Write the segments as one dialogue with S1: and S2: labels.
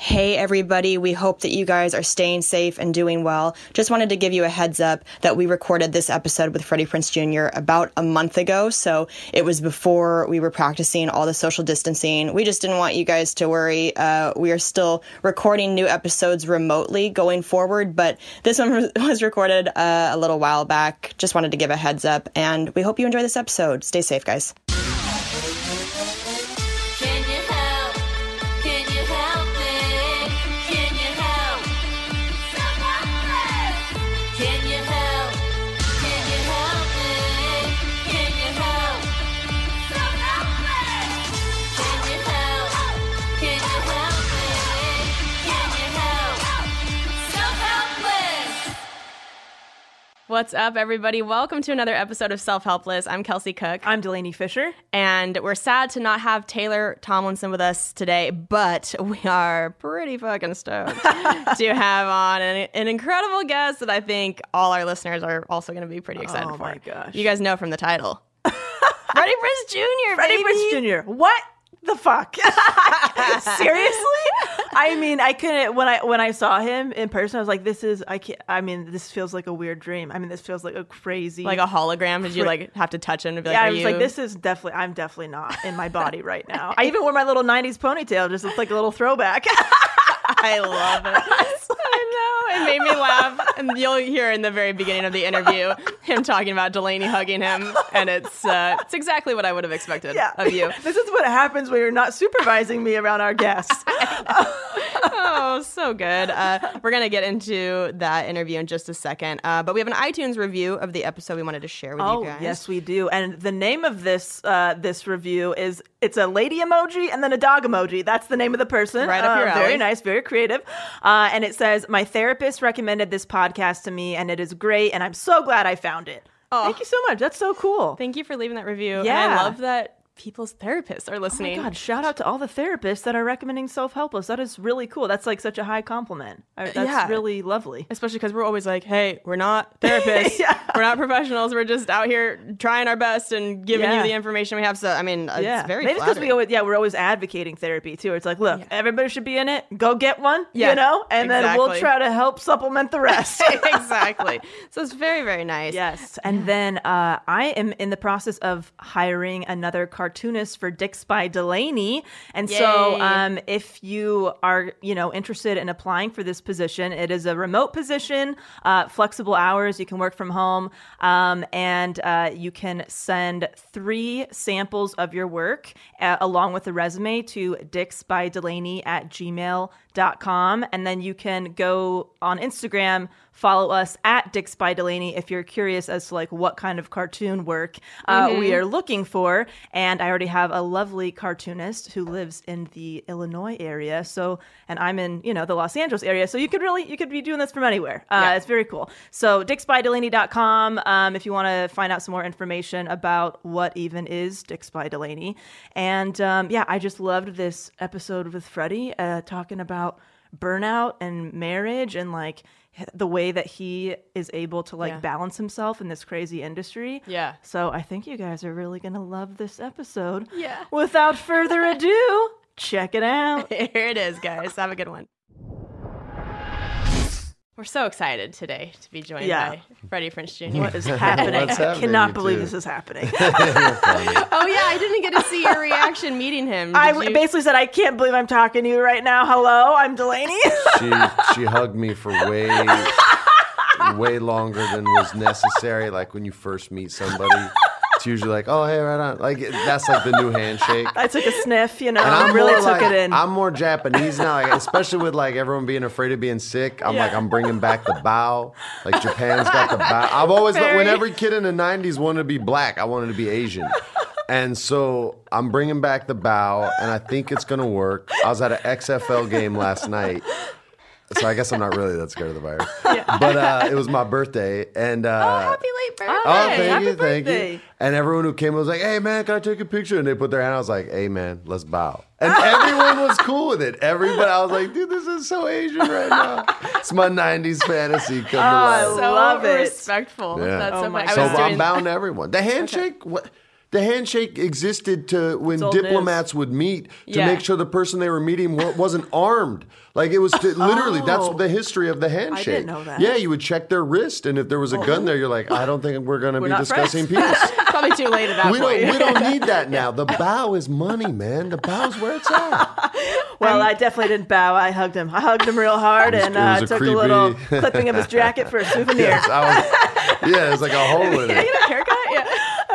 S1: Hey everybody, we hope that you guys are staying safe and doing well. Just wanted to give you a heads up that we recorded this episode with Freddie Prinze Jr. about a month ago, so it was before we were practicing all the social distancing. We just didn't want you guys to worry. Uh, we are still recording new episodes remotely going forward, but this one was recorded uh, a little while back. Just wanted to give a heads up, and we hope you enjoy this episode. Stay safe, guys.
S2: What's up, everybody? Welcome to another episode of Self Helpless. I'm Kelsey Cook,
S3: I'm Delanie Fischer.
S2: and we're sad to not have Taylor Tomlinson with us today, but we are pretty fucking stoked to have on an, an incredible guest that I think all our listeners are also going to be pretty excited
S3: Oh
S2: for.
S3: my gosh.
S2: You guys know from the title. Freddie Prinze Jr.
S3: Freddie
S2: baby.
S3: Prinze Jr. What the fuck? Seriously? I mean, I couldn't when I when I saw him in person. I was like, "This is I can't." I mean, this feels like a weird dream. I mean, this feels like a crazy
S2: Like a hologram. Did you like have to touch him to be like,
S3: yeah, I was
S2: you?
S3: like, "This is definitely." I'm definitely not in my body right now. I even wore my little '90s ponytail, just looks like a little throwback.
S2: I love it. I know. It made me laugh. And you'll hear in the very beginning of the interview him talking about Delanie hugging him. And it's uh, it's exactly what I would have expected
S3: yeah,
S2: of you.
S3: this is what happens when you're not supervising me around our guests.
S2: oh, so good. Uh, we're going to get into that interview in just a second. Uh, but we have an iTunes review of the episode we wanted to share with
S3: Oh
S2: you guys.
S3: yes, we do. And the name of this uh, this review is it's a lady emoji and then a dog emoji. That's the name of the person.
S2: Right up
S3: Uh,
S2: your alley.
S3: Very nice, very creative. Uh, and it says, "My therapist recommended this podcast to me, and it is great, and I'm so glad I found it." Thank you so much. That's so cool.
S2: Thank you for leaving that review. And
S3: Yeah.
S2: I love that people's therapists are listening.
S3: Oh my. God! Shout out to all the therapists that are recommending self helpless. That is really cool. That's like such a high compliment. Uh, That's
S2: Yeah.
S3: really lovely.
S2: Especially because we're always like, hey, we're not therapists.
S3: Yeah.
S2: We're not professionals. We're just out here trying our best and giving
S3: Yeah.
S2: you the information we have. So, I mean,
S3: Yeah,
S2: it's very
S3: maybe because we always yeah we're always advocating therapy too. It's like, look, everybody should be in it. Go get one.
S2: Yeah,
S3: you know, and then we'll try to help supplement the rest.
S2: exactly. So it's very, very nice.
S3: Yes, and then uh, I am in the process of hiring another cartoonist for Dick by Delanie, and so um, if you are you know interested in applying for this position, it is a remote position, uh, flexible hours. You can work from home, um, and uh, you can send three samples of your work uh, along with a resume to Dick's by Delanie at gmail.com, and then you can go on Instagram follow us at Dix by Delanie if you're curious as to like what kind of cartoon work uh, we are looking for. And I already have a lovely cartoonist who lives in the Illinois area. So, and I'm in you know the Los Angeles area. So you could really you could be doing this from anywhere. Uh, It's very cool. So DixByDelanie.com um, if you want to find out some more information about what even is Dix by Delanie. And um, yeah, I just loved this episode with Freddie uh, talking about burnout and marriage and like the way that he is able to like
S2: Yeah.
S3: balance himself in this crazy industry.
S2: Yeah.
S3: So I think you guys are really going to love this episode.
S2: Yeah.
S3: Without further ado, check it out.
S2: Here it is, guys. Have a good one. We're so excited today to be joined
S3: Yeah.
S2: by Freddie Prinze Jr.
S3: What is happening?
S4: What's
S3: I cannot believe
S4: two?
S3: this is happening.
S2: oh yeah, I didn't get to see your reaction meeting him.
S3: I
S2: you?
S3: basically said, I can't believe I'm talking to you right now. Hello, I'm Delanie.
S4: she she hugged me for way way longer than was necessary. Like when you first meet somebody, it's usually like, oh hey, right on. Like that's like the new handshake.
S3: I took a sniff, you know,
S4: And I'm
S3: really took
S4: like,
S3: it in.
S4: I'm more Japanese now, like, especially with like everyone being afraid of being sick. I'm like, I'm bringing back the bow. Like Japan's got the bow. I've always thought when every kid in the '90s wanted to be black, I wanted to be Asian. And so I'm bringing back the bow, and I think it's gonna work. I was at an XFL game last night, so I guess I'm not really that scared of the virus. But uh, it was my birthday, and uh,
S2: Happy late birthday.
S4: Oh, thank
S3: happy
S4: you, thank
S3: birthday.
S4: you. And everyone who came was like, "Hey, man, can I take a picture?" And they put their hand. I was like, "Hey, man, let's bow." And everyone was cool with it. Everybody, I was like, "Dude, this is so Asian right now." It's my '90s fantasy come to
S3: I
S4: life.
S2: so
S3: love it.
S2: respectful.
S4: Yeah.
S2: That's
S3: Oh
S2: so
S3: my
S2: funny. I
S4: so
S2: was
S4: I'm
S2: doing
S4: bound to everyone. The handshake, what? The handshake existed to when diplomats would meet to
S2: Yeah.
S4: make sure the person they were meeting wasn't armed. Like it was to, literally that's
S3: Oh.
S4: the history of the handshake.
S3: know that.
S4: Yeah, you would check their wrist, and if there was a gun there, you're like, I don't think we're going to be discussing
S3: friends.
S4: peace.
S2: probably too late at that
S4: we
S2: point.
S4: don't we don't need that now. The bow is money, man. The bow's where it's at.
S3: well, I definitely didn't bow. I hugged him. I hugged him real hard
S4: was-
S3: and
S4: it
S3: uh,
S4: a
S3: took
S4: creepy-
S3: a little clipping of his jacket for a souvenir.
S4: Yes, I was, yeah, it's like a hole in it.
S2: haircut.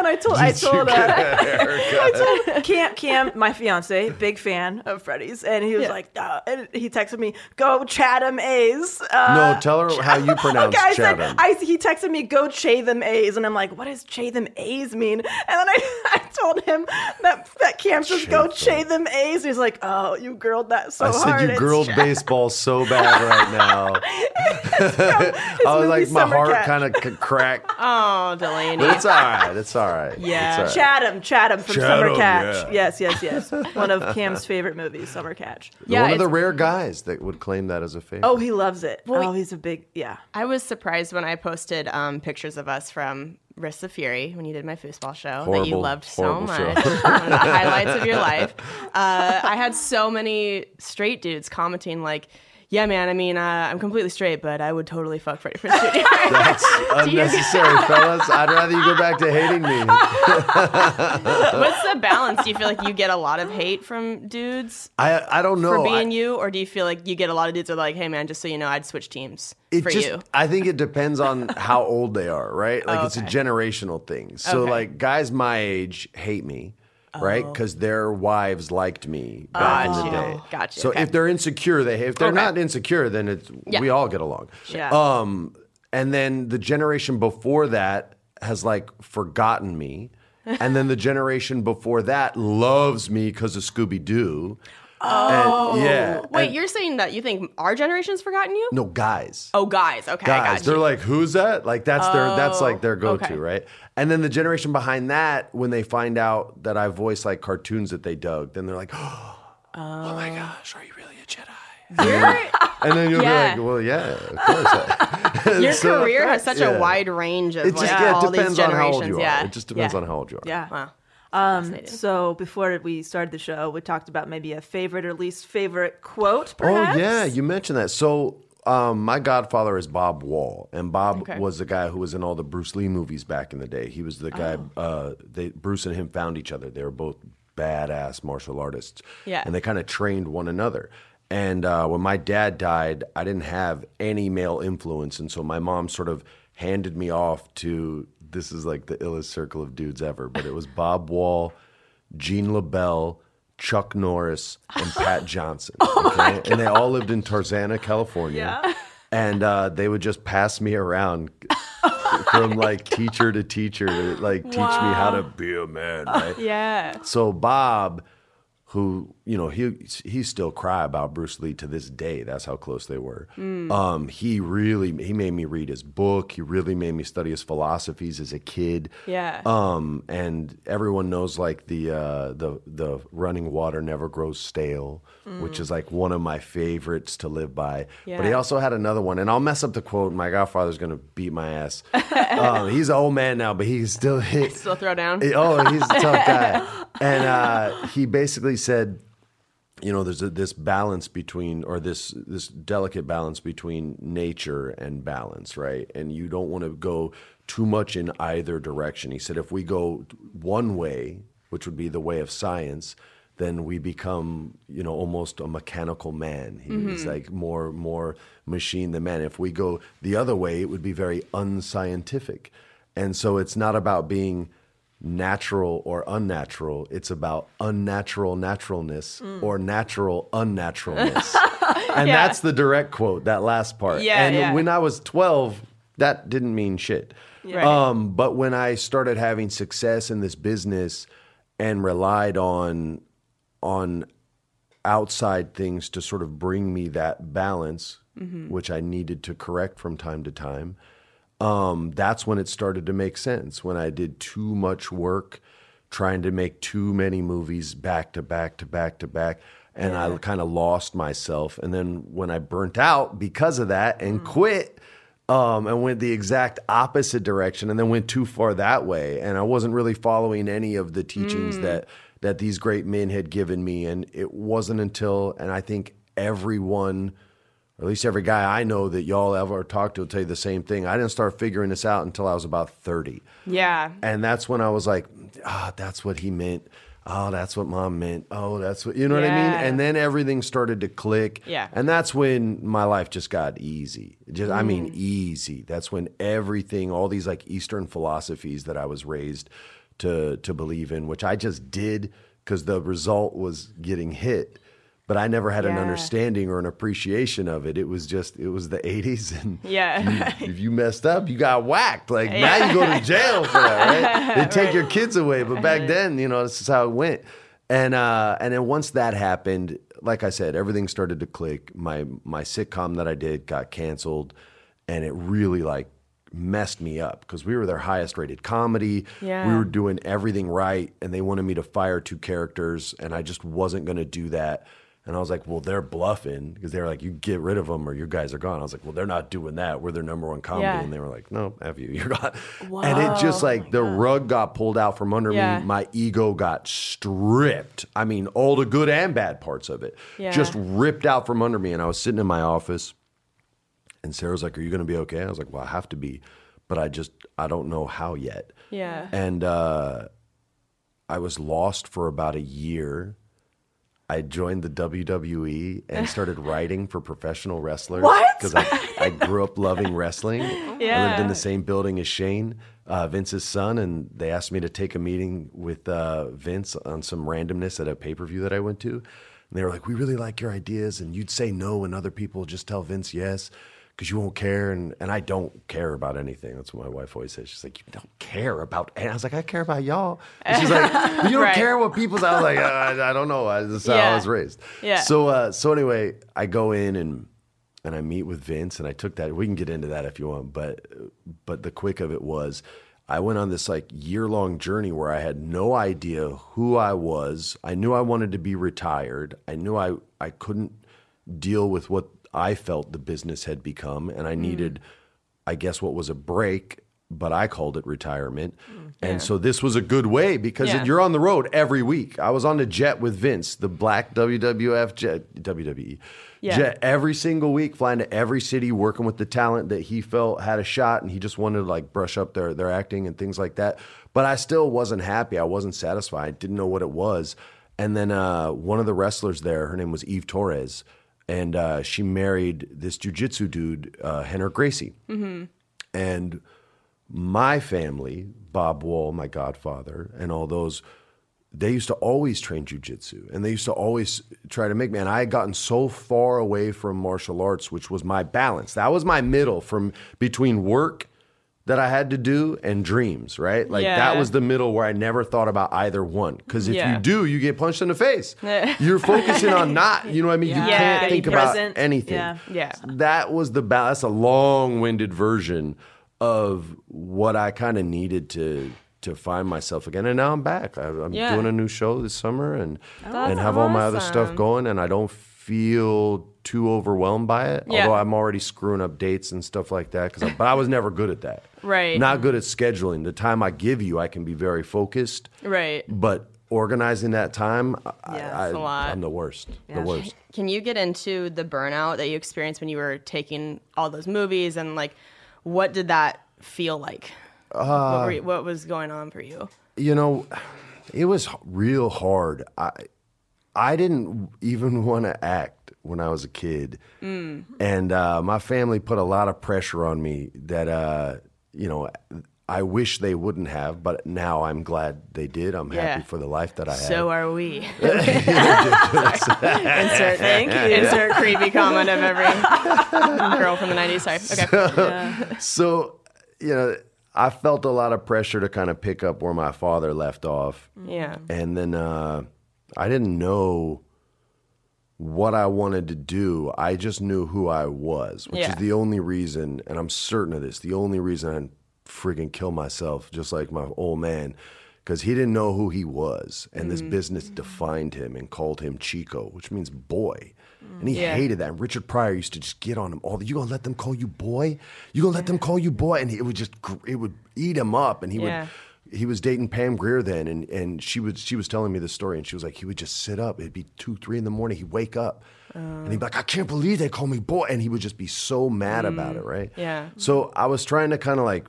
S2: Yeah.
S3: And I told, I
S4: Did you
S3: told,
S4: get
S3: uh,
S4: a haircut?
S3: Cam, Cam, my fiance, big fan of Freddie's, and he was
S2: Yeah.
S3: like, uh, and he texted me, "Go Chatham A's." Uh,
S4: No, tell her how you pronounce
S3: okay, I
S4: Chatham.
S3: said, I, he texted me, "Go Chatham A's," and I'm like, "What does Chatham A's mean?" And then I, I told him that that Cam says, "Go
S4: Chatham.
S3: Chatham A's." He's like, "Oh, you grilled that so hard.
S4: I said
S3: hard."
S4: you
S3: it's
S4: girled
S3: Chatham."
S4: baseball so bad right now. I was like, my
S3: Summer
S4: heart kind of c- cracked.
S2: Oh, Delanie.
S4: But it's all right. It's all right.
S2: Yeah.
S4: It's all right.
S3: Chatham, Chatham from Summer Catch.
S4: yeah.
S3: Yes, yes, yes. One of Cam's favorite movies, Summer Catch.
S2: Yeah,
S4: One of the
S2: it's-
S4: rare guys that would claim that as a favorite.
S3: Oh, he loves it.
S2: Well,
S3: oh, he's a big yeah.
S2: I was surprised when I posted um, pictures of us from Wrists of Fury when you did my foosball show that you
S4: Horrible,
S2: loved so
S4: horrible
S2: much.
S4: show.
S2: One of the highlights of your life. Uh, I had so many straight dudes commenting like, "Yeah, man. I mean, uh, I'm completely straight, but I would totally fuck Freddie Prinze Jr."
S4: That's unnecessary, fellas. I'd rather you go back to hating me.
S2: What's the balance? Do you feel like you get a lot of hate from dudes
S4: I I don't know.
S2: for
S4: I-
S2: being you, or do you feel like you get a lot of dudes that are like, "Hey, man, just so you know, I'd switch teams
S4: it
S2: for
S4: just,
S2: you."
S4: I think it depends on how old they are, right? Like
S2: Oh,
S4: it's a generational thing. So
S2: Okay.
S4: like guys my age hate me. Right, because their wives liked me back in the
S2: Gotcha.
S4: day.
S2: Gotcha,
S4: So
S2: okay.
S4: if they're insecure, they if they're
S2: Okay.
S4: not insecure, then it's
S2: Yeah.
S4: we all get along.
S3: Yeah.
S4: Um, and then the generation before that has like forgotten me, and then the generation before that loves me because of Scooby Doo. Oh, yeah.
S2: Wait,
S4: and-
S2: you're saying that you think our generation's forgotten you?
S4: no guys.
S2: Oh, guys. Okay, I
S4: guys.
S2: got
S4: They're like, who's that? Like that's their that's like their go to,
S2: okay.
S4: right? And then the generation behind that, when they find out that I voice like cartoons that they dug, then they're like, oh, my gosh, are you really a Jedi? And then you'll
S2: Yeah.
S4: be like, well, yeah, of course.
S2: your
S4: So-
S2: career has such
S4: yeah.
S2: a wide range of
S4: It just
S2: like,
S4: yeah,
S2: all
S4: it depends
S2: these
S4: on how old
S2: generations.
S4: you are.
S2: Yeah,
S4: It just depends
S2: yeah.
S4: on how old you are.
S3: Yeah.
S2: Wow.
S3: Um, so before we started the show, we talked about maybe a favorite or least favorite quote.
S4: Oh yeah, you mentioned that. So um, my godfather is Bob Wall, and Bob
S2: Okay.
S4: was the guy who was in all the Bruce Lee movies back in the day. He was the guy.
S2: Oh.
S4: Uh, they Bruce and him found each other. They were both badass martial artists.
S2: Yeah.
S4: and they kind of trained one another. And uh, when my dad died, I didn't have any male influence, and so my mom sort of handed me off to. This is like the illest circle of dudes ever, but it was Bob Wall, Gene LeBell, Chuck Norris, and Pat Johnson. Okay? and they all lived in Tarzana, California. And uh, they would just pass me around from like teacher to teacher to like teach me how to be a man, right?
S2: Yeah.
S4: So Bob, who you know, he he still cry about Bruce Lee to this day. That's how close they were. Um, he really he made me read his book. He really made me study his philosophies as a kid.
S2: Yeah.
S4: Um, and everyone knows like the uh, the the running water never grows stale, which is like one of my favorites to live by. Yeah. But he also had another one, and I'll mess up the quote. My godfather's gonna beat my ass. um, he's an old man now, but he still hit.
S2: Still throw down.
S4: Oh, he's a tough guy. And uh, he basically said, you know, there's a, this balance between, or this this delicate balance between nature and balance, right? And you don't want to go too much in either direction. He said, if we go one way, which would be the way of science, then we become, you know, almost a mechanical man. He was mm-hmm. like more more machine than man. If we go the other way, it would be very unscientific. And so it's not about being natural or unnatural. It's about unnatural naturalness
S2: Mm.
S4: or natural unnaturalness. and that's the direct quote, that last part.
S2: Yeah,
S4: and
S2: yeah.
S4: when I was 12, that didn't mean shit.
S2: Right.
S4: Um, but when I started having success in this business and relied on on outside things to sort of bring me that balance,
S2: Mm-hmm.
S4: which I needed to correct from time to time, um, that's when it started to make sense. When I did too much work trying to make too many movies back to back to back to back. And I kind of lost myself. And then when I burnt out because of that and quit, um, and went the exact opposite direction and then went too far that way. And I wasn't really following any of the teachings that that these great men had given me. And it wasn't until, and I think everyone, or at least every guy I know that y'all ever talked to will tell you the same thing. I didn't start figuring this out until I was about 30.
S2: yeah.
S4: And that's when I was like, ah, that's what he meant. Oh, that's what mom meant. Oh, that's what, you know what I mean? And then everything started to click.
S2: Yeah.
S4: And that's when my life just got easy. Just, I
S2: Mm.
S4: mean, easy. That's when everything, all these like Eastern philosophies that I was raised to, to believe in, which I just did because the result was getting hit. But I never had an understanding or an appreciation of it. It was just, it was the 80s. And
S2: Yeah.
S4: you- if you messed up, you got whacked. Like now you go to jail for that, right? They take your kids away. But back then, you know, this is how it went. And uh, and then once that happened, like I said, everything started to click. My my sitcom that I did got canceled, and it really like messed me up because we were their highest rated comedy.
S2: Yeah.
S4: We were doing everything right, and they wanted me to fire two characters, and I just wasn't going to do that. And I was like, well, they're bluffing because they were like, you get rid of them or you guys are gone. I was like, well, they're not doing that. We're their number one comedy.
S2: Yeah.
S4: And they were like, no, have you, you're gone. And it just like the rug got pulled out from under
S2: Yeah.
S4: me. My ego got stripped. I mean, all the good and bad parts of it
S2: Yeah.
S4: just ripped out from under me. And I was sitting in my office and Sarah's like, are you going to be okay? I was like, well, I have to be, but I just, I don't know how yet.
S2: Yeah.
S4: And uh, I was lost for about a year. I joined the WWE and started writing for professional wrestlers.
S3: What?
S4: Because I, I grew up loving wrestling. Yeah. I lived in the same building as Shane, uh, Vince's son, and they asked me to take a meeting with uh, Vince on some randomness at a pay per view that I went to. And they were like, "We really like your ideas, and you'd say no, and other people just tell Vince yes." Because you won't care, and, and I don't care about anything. That's what my wife always says. She's like, "You don't care about," and I was like, "I care about y'all." And she's like, "You don't
S2: Right.
S4: care what people's." I was like, uh, I, "I don't know. I, this is how I was raised."
S2: Yeah.
S4: So, uh, so anyway, I go in and and I meet with Vince, and I took that. We can get into that if you want, but but the quick of it was, I went on this like year long journey where I had no idea who I was. I knew I wanted to be retired. I knew I I couldn't deal with what I felt the business had become, and I needed, I guess, what was a break. But I called it retirement. And so this was a good way because
S2: Yeah.
S4: you're on the road every week. I was on the jet with Vince, the black WWF jet, WWE
S2: Yeah.
S4: jet every single week, flying to every city, working with the talent that he felt had a shot, and he just wanted to like brush up their their acting and things like that. But I still wasn't happy. I wasn't satisfied. Didn't know what it was. And then uh, one of the wrestlers there, her name was Eve Torres, and uh, she married this jujitsu dude, uh, Rener Gracie. And my family, Bob Wall, my godfather, and all those, they used to always train jujitsu and they used to always try to make me. And I had gotten so far away from martial arts, which was my balance. That was my middle from between work that I had to do and dreams, right? Like
S2: Yeah.
S4: that was the middle where I never thought about either one. Because if
S2: Yeah.
S4: you do, you get punched in the face. You're focusing on not, you know what I mean? You can't think about anything.
S3: Yeah.
S2: Yeah.
S4: That was the ba- that's a long-winded version of what I kind of needed to to find myself again. And now I'm back. I, I'm
S2: Yeah.
S4: doing a new show this summer and
S2: That's
S4: and have all my other stuff going. And I don't feel too overwhelmed by it.
S2: Yeah.
S4: Although I'm already screwing up dates and stuff like that. Because but I was never good at that.
S2: Right.
S4: Not good at scheduling. The time I give you, I can be very focused.
S2: Right.
S4: But organizing that time, I,
S3: Yeah,
S4: I,
S2: it's a lot.
S4: I'm the worst.
S3: Yeah.
S4: The worst.
S2: Can you get into the burnout that you experienced when you were taking all those movies and like what did that feel like? what, were you, uh, what was going on for you?
S4: you know, it was real hard. I I didn't even want to act when I was a kid, and uh, my family put a lot of pressure on me that uh, you know. I wish they wouldn't have, but now I'm glad they did. I'm
S2: Yeah.
S4: happy for the life that I had.
S2: So are we. insert,
S3: Thank you.
S2: insert creepy comment of every girl from the 90s. Sorry. Okay.
S4: so, you know, I felt a lot of pressure to kind of pick up where my father left off.
S2: Yeah.
S4: And then uh, I didn't know what I wanted to do. I just knew who I was, which
S2: Yeah.
S4: is the only reason, and I'm certain of this, the only reason I friggin' kill myself, just like my old man, because he didn't know who he was. And this mm. business defined him and called him Chico, which means boy. And he mm.
S2: Yeah.
S4: hated that. And Richard Pryor used to just get on him all the, you gonna let them call you boy? You gonna let them call you boy? And it would just, it would eat him up. And he would, he was dating Pam Grier then, and, and she was she was telling me this story, and she was like, he would just sit up. It'd be two, three in the morning. He'd wake up, and he'd be like, I can't believe they call me boy, and he would just be so mad mm. about it, right?
S2: Yeah.
S4: So I was trying to kind of like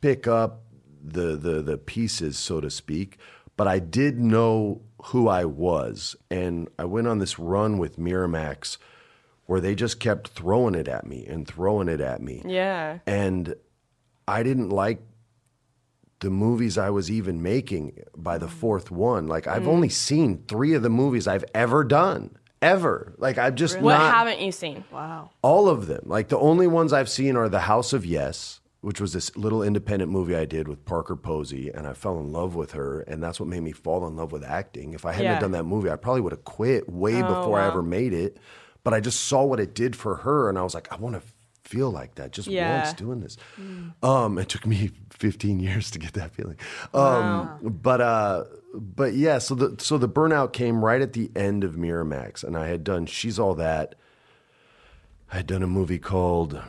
S4: pick up the the the pieces, so to speak, but I did know who I was, and I went on this run with Miramax, where they just kept throwing it at me and throwing it at me,
S2: Yeah.
S4: and I didn't like the movies I was even making by the mm. fourth one. Like I've mm. only seen three of the movies I've ever done. Ever. Like I've just
S2: What
S4: not
S2: haven't you seen?
S3: Wow.
S4: all of them. Like the only ones I've seen are The House of Yes, which was this little independent movie I did with Parker Posey, and I fell in love with her, and that's what made me fall in love with acting. If I hadn't
S2: Yeah.
S4: done that movie, I probably would have quit way
S2: Oh,
S4: before I ever made it. But I just saw what it did for her, and I was like, I want to feel like that just
S2: Yeah.
S4: once doing this. Um, it took me 15 years to get that feeling. Um, but uh, but yeah, so the so the burnout came right at the end of Miramax, and I had done She's All That. I had done a movie called.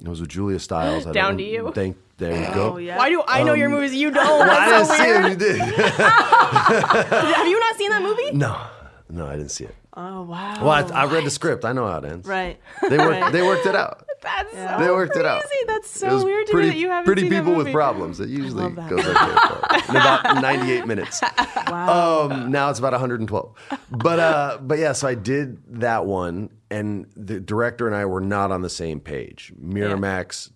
S4: It was with Julia Stiles. I
S2: Down to You?
S4: Thank, there you go.
S3: Oh, yeah.
S2: Why do I know your movies? You don't.
S4: Well, I didn't
S2: so
S4: see it. You did.
S2: Have you not seen that movie?
S4: no, no, I didn't see it.
S3: Oh, wow.
S4: Well, I, I read the script. I know how it ends.
S3: Right.
S4: They worked. They worked it out.
S2: That's so
S4: They worked
S2: crazy.
S4: it out.
S2: That's
S4: It
S2: so
S4: was
S2: weird to
S4: pretty,
S2: me that you haven't
S4: pretty
S2: seen that
S4: people with problems. It usually
S3: love that.
S4: goes like in about 98 minutes.
S3: Wow.
S4: Um, now it's about 112. But uh, but yeah, so I did that one, and the director and I were not on the same page. Miramax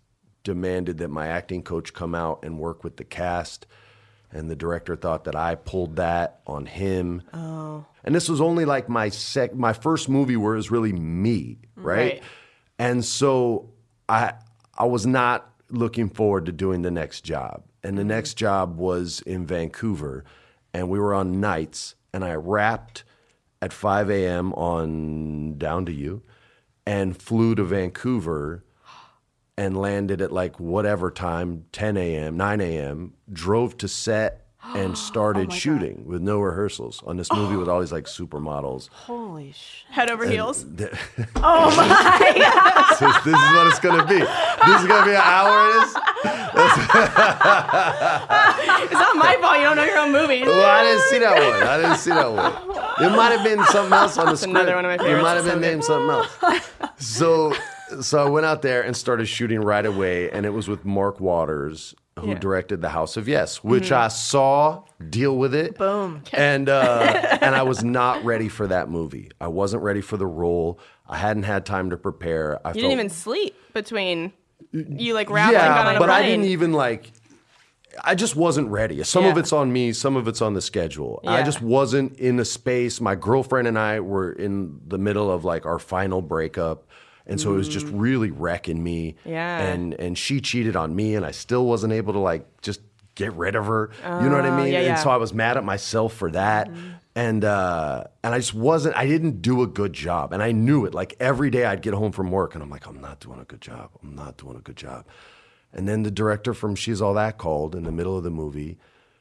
S4: demanded that my acting coach come out and work with the cast, and the director thought that I pulled that on him. Oh. And this was only like my sec, my first movie where it was really me, right?
S2: Right.
S4: And so I I was not looking forward to doing the next job. And the mm-hmm. next job was in Vancouver, and we were on nights, and I wrapped at 5 a.m. on Down to You, and flew to Vancouver, and landed at like whatever time, 10 a.m., 9 a.m., drove to set. And oh started shooting with no rehearsals on this movie with all these like supermodels.
S3: Holy shit.
S2: Head over heels.
S3: Oh, my.
S4: So this is what it's gonna be. This is gonna be an hour. It is.
S2: It's not my fault. You don't know your own movies.
S4: Well, I didn't see that one. I didn't see that one. It might have been something else on the script.
S2: another one of my
S4: It might have been
S2: so
S4: named something else. So, so I went out there and started shooting right away, and it was with Mark Waters, who
S2: Yeah. Mm-hmm.
S4: directed The House of Yes, which I saw deal with it.
S3: Boom.
S4: And uh, and I was not ready for that movie. I wasn't ready for the role. I hadn't had time to prepare. I
S2: You
S4: felt
S2: didn't even sleep between you like got
S4: yeah,
S2: on a
S4: but I didn't even like. I just wasn't ready. Some of it's on me, some of it's on the schedule. I just wasn't in the space. My girlfriend and I were in the middle of like our final breakup, And so it was just really wrecking me.
S2: Yeah.
S4: And and she cheated on me and I still wasn't able to like just get rid of her. you know what I mean?
S2: yeah,
S4: and so I was mad at myself for that. And uh and I just wasn't I didn't do a good job. And I knew it. Like every day I'd get home from work and I'm like, I'm not doing a good job. I'm not doing a good job. And then the director from She's All That called in the middle of the movie,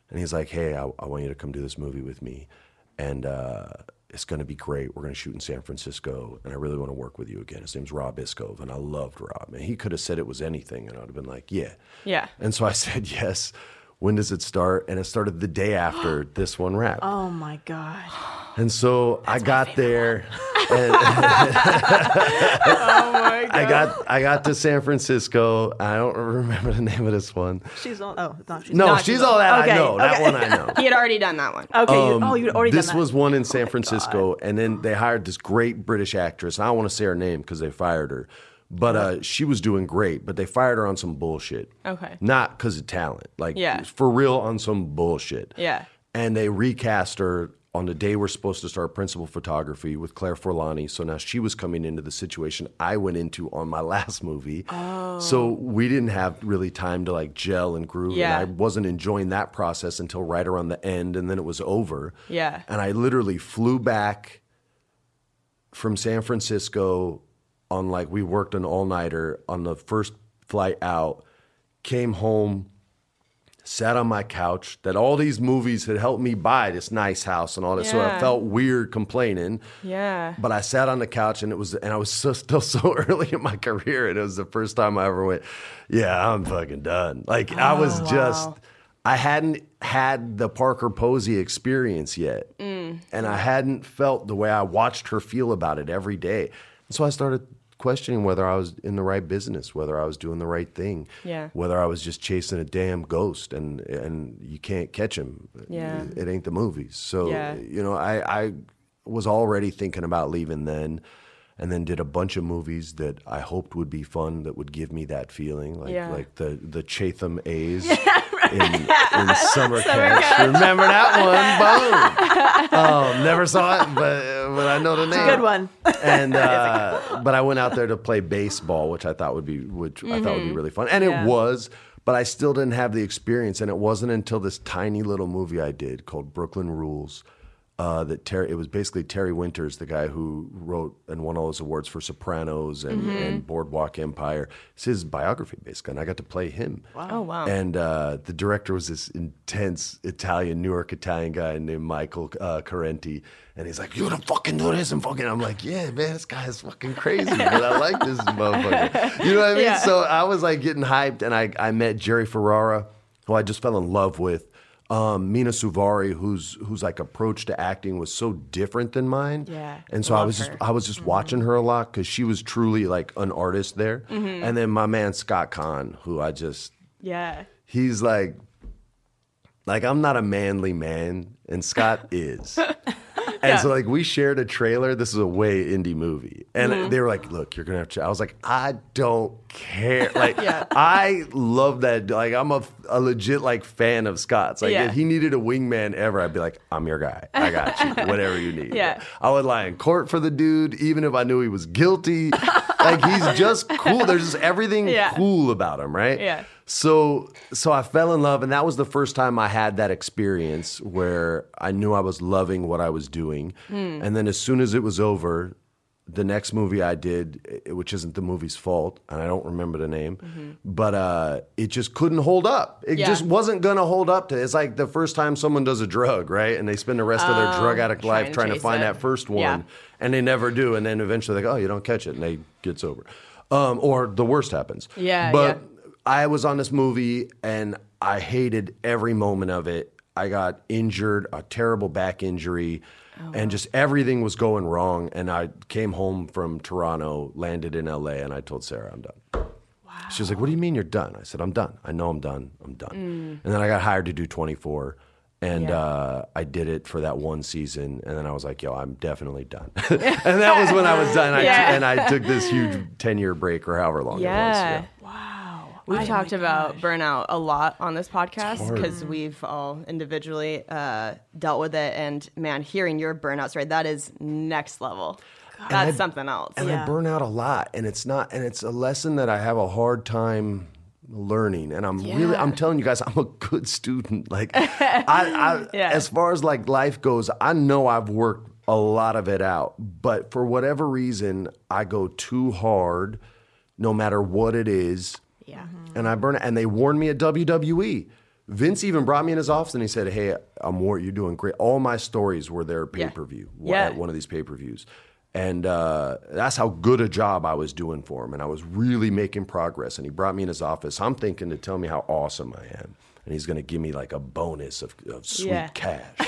S4: and he's like, "Hey, I, I want you to come do this movie with me, and uh, it's going to be great. We're going to shoot in San Francisco, and I really want to work with you again." His name's Rob Iscove, and I loved Rob. And he could have said it was anything, and I'd have been like, "Yeah,
S2: Yeah.
S4: And so I said yes. When does it start? And it started the day after this one wrapped.
S3: Oh my god.
S4: And so I got there. And I got I got to San Francisco. I don't remember the name of this one.
S3: She's all. Oh, not she's
S4: No,
S3: not
S4: she's all that
S3: Okay,
S4: I know. That one I know.
S2: He had already done that one.
S3: Okay. you, oh, you'd already
S4: Um, this
S3: done that.
S4: was one in San Francisco, and then they hired this great British actress. I don't want to say her name because they fired her, but uh, she was doing great. But they fired her on some bullshit.
S2: Okay.
S4: not because of talent, like
S2: Yeah.
S4: for real on some bullshit.
S2: Yeah.
S4: and they recast her on the day we're supposed to start principal photography with Claire Forlani. So now she was coming into the situation I went into on my last movie. Oh. So we didn't have really time to like gel and groove.
S2: Yeah.
S4: And I wasn't enjoying that process until right around the end, and then it was over.
S2: Yeah.
S4: And I literally flew back from San Francisco on like we worked an all nighter on the first flight out, came home, sat on my couch that all these movies had helped me buy this nice house and all that. So I felt weird complaining.
S2: Yeah.
S4: But I sat on the couch and it was and I was so, still so early in my career and it was the first time I ever went, yeah, I'm fucking done. Like I oh, was just I hadn't had the Parker Posey experience yet. Mm. And I hadn't felt the way I watched her feel about it every day. And so I started questioning whether I was in the right business, whether I was doing the right thing,
S2: Yeah.
S4: whether I was just chasing a damn ghost and and you can't catch him.
S2: Yeah.
S4: It ain't the movies. So
S2: Yeah.
S4: you know, I I was already thinking about leaving then and then did a bunch of movies that I hoped would be fun that would give me that feeling like
S2: Yeah.
S4: like the the Chatham A's in, in Summer, Catch. Remember that one? Boom. Oh, never saw it, but but I know the name.
S3: Good one.
S4: And uh, but I went out there to play baseball, which I thought would be which I thought would be really fun, and
S3: Yeah.
S4: it was. But I still didn't have the experience, and it wasn't until this tiny little movie I did called Brooklyn Rules uh, that Terry. It was basically Terry Winters, the guy who wrote and won all those awards for Sopranos and, and Boardwalk Empire. It's his biography, basically, and I got to play him. Wow!
S2: Oh wow.
S4: And uh, the director was this intense Italian, New York Italian guy named Michael uh, Corrente. And he's like, "You're gonna fucking do this? And fucking, I'm like, Yeah, man, this guy is fucking crazy, but I like this motherfucker. You know what I mean?
S2: Yeah.
S4: So I was like getting hyped, and I, I met Jerry Ferrara, who I just fell in love with. Um, Mena Suvari, whose whose like approach to acting was so different than mine.
S2: Yeah,
S4: And so I was just. I was just watching her a lot because she was truly like an artist there. And then my man Scott Caan, who I just
S2: yeah.
S4: he's like like I'm not a manly man and Scott is. And so like we shared a trailer. This is a way indie movie. And mm-hmm. they were like, "Look, you're going to have to I was like, "I don't care." Like I love that like I'm a, a legit like fan of Scott's. Like if he needed a wingman ever, I'd be like, "I'm your guy. I got you. Whatever you need."
S2: Yeah.
S4: I would lie in court for the dude even if I knew he was guilty. like he's just cool. There's just everything cool about him, right?
S2: Yeah.
S4: So so I fell in love and that was the first time I had that experience where I knew I was loving what I was doing. And then as soon as it was over, the next movie I did, eh, which isn't the movie's fault, and I don't remember the name, but uh, it just couldn't hold up. It
S2: Yeah.
S4: just wasn't gonna hold up to. It's like the first time someone does a drug, right? And they spend the rest of their drug addict
S2: trying
S4: life
S2: to
S4: trying to find
S2: it.
S4: that first one,
S2: Yeah.
S4: and they never do. And then eventually they go, "Oh, you don't catch it," and they get sober, um, or the worst happens.
S2: Yeah,
S4: but
S2: yeah.
S4: I was on this movie and I hated every moment of it. I got injured, a terrible back injury,
S2: Oh,
S4: and just everything was going wrong. And I came home from Toronto, landed in LA, and I told Sarah, I'm done. Wow. She was like, What do you mean you're done? I said, I'm done. I know I'm done. I'm done. And then I got hired to do 24. And
S2: Mm. Yeah.
S4: uh, I did it for that one season, and then I was like, "Yo, I'm definitely done." and that was when I was done. I
S2: Yeah.
S4: and I took this huge ten year break or however long
S2: Yeah.
S4: it was.
S2: We've talked about burnout a lot on this podcast because we've all individually uh, dealt with it. And man, hearing your burnout story, that is next level. That's something else.
S4: and
S3: Yeah.
S4: I burn out a lot, and it's not, and it's a lesson that I have a hard time learning. And I'm really, I'm telling you guys, I'm a good student. Like, I, I
S2: Yeah.
S4: as far as like life goes, I know I've worked a lot of it out, but for whatever reason, I go too hard, no matter what it is,
S2: Yeah.
S4: and I burn it. And they warned me at WWE. Vince even brought me in his office and he said, "Hey, I'm War. You're doing great. All my stories were there pay per view
S2: Yeah.
S4: at one of these pay per views." And uh, that's how good a job I was doing for him, and I was really making progress. And he brought me in his office. I'm thinking to tell me how awesome I am, and he's going to give me like a bonus of, of sweet
S2: Yeah.
S4: cash.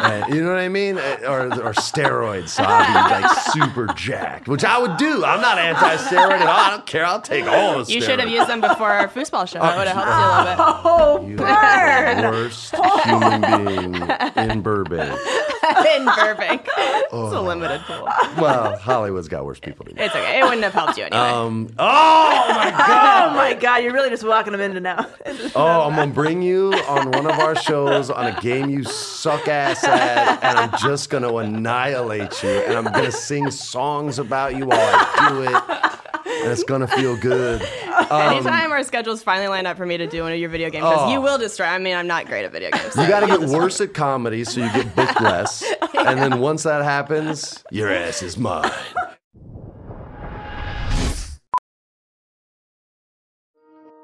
S4: And you know what I mean? Or, or steroids, so I'll be like super jacked, which I would do. I'm not anti-steroid at all. I don't care. I'll take all the
S2: You should have used them before our foosball show. That would have helped you a little bit.
S4: You are the worst human being in Burbank.
S2: in Burbank. It's a limited pool.
S4: Well, Hollywood's got worse people than you.
S2: It's okay. It wouldn't have helped you anyway.
S4: Um, oh my God!
S3: Oh my God, you're really just walking them into now.
S4: Oh, I'm gonna bring you on one of our shows on a game you suck ass at, and I'm just gonna annihilate you, and I'm gonna sing songs about you while I do it, and it's gonna feel good.
S2: Anytime our schedules finally line up for me to do one of your video game shows, you oh. will destroy. I mean, I'm not great at video games.
S4: You got to get worse at comedy so you get booked less, and then once that happens, your ass is mine.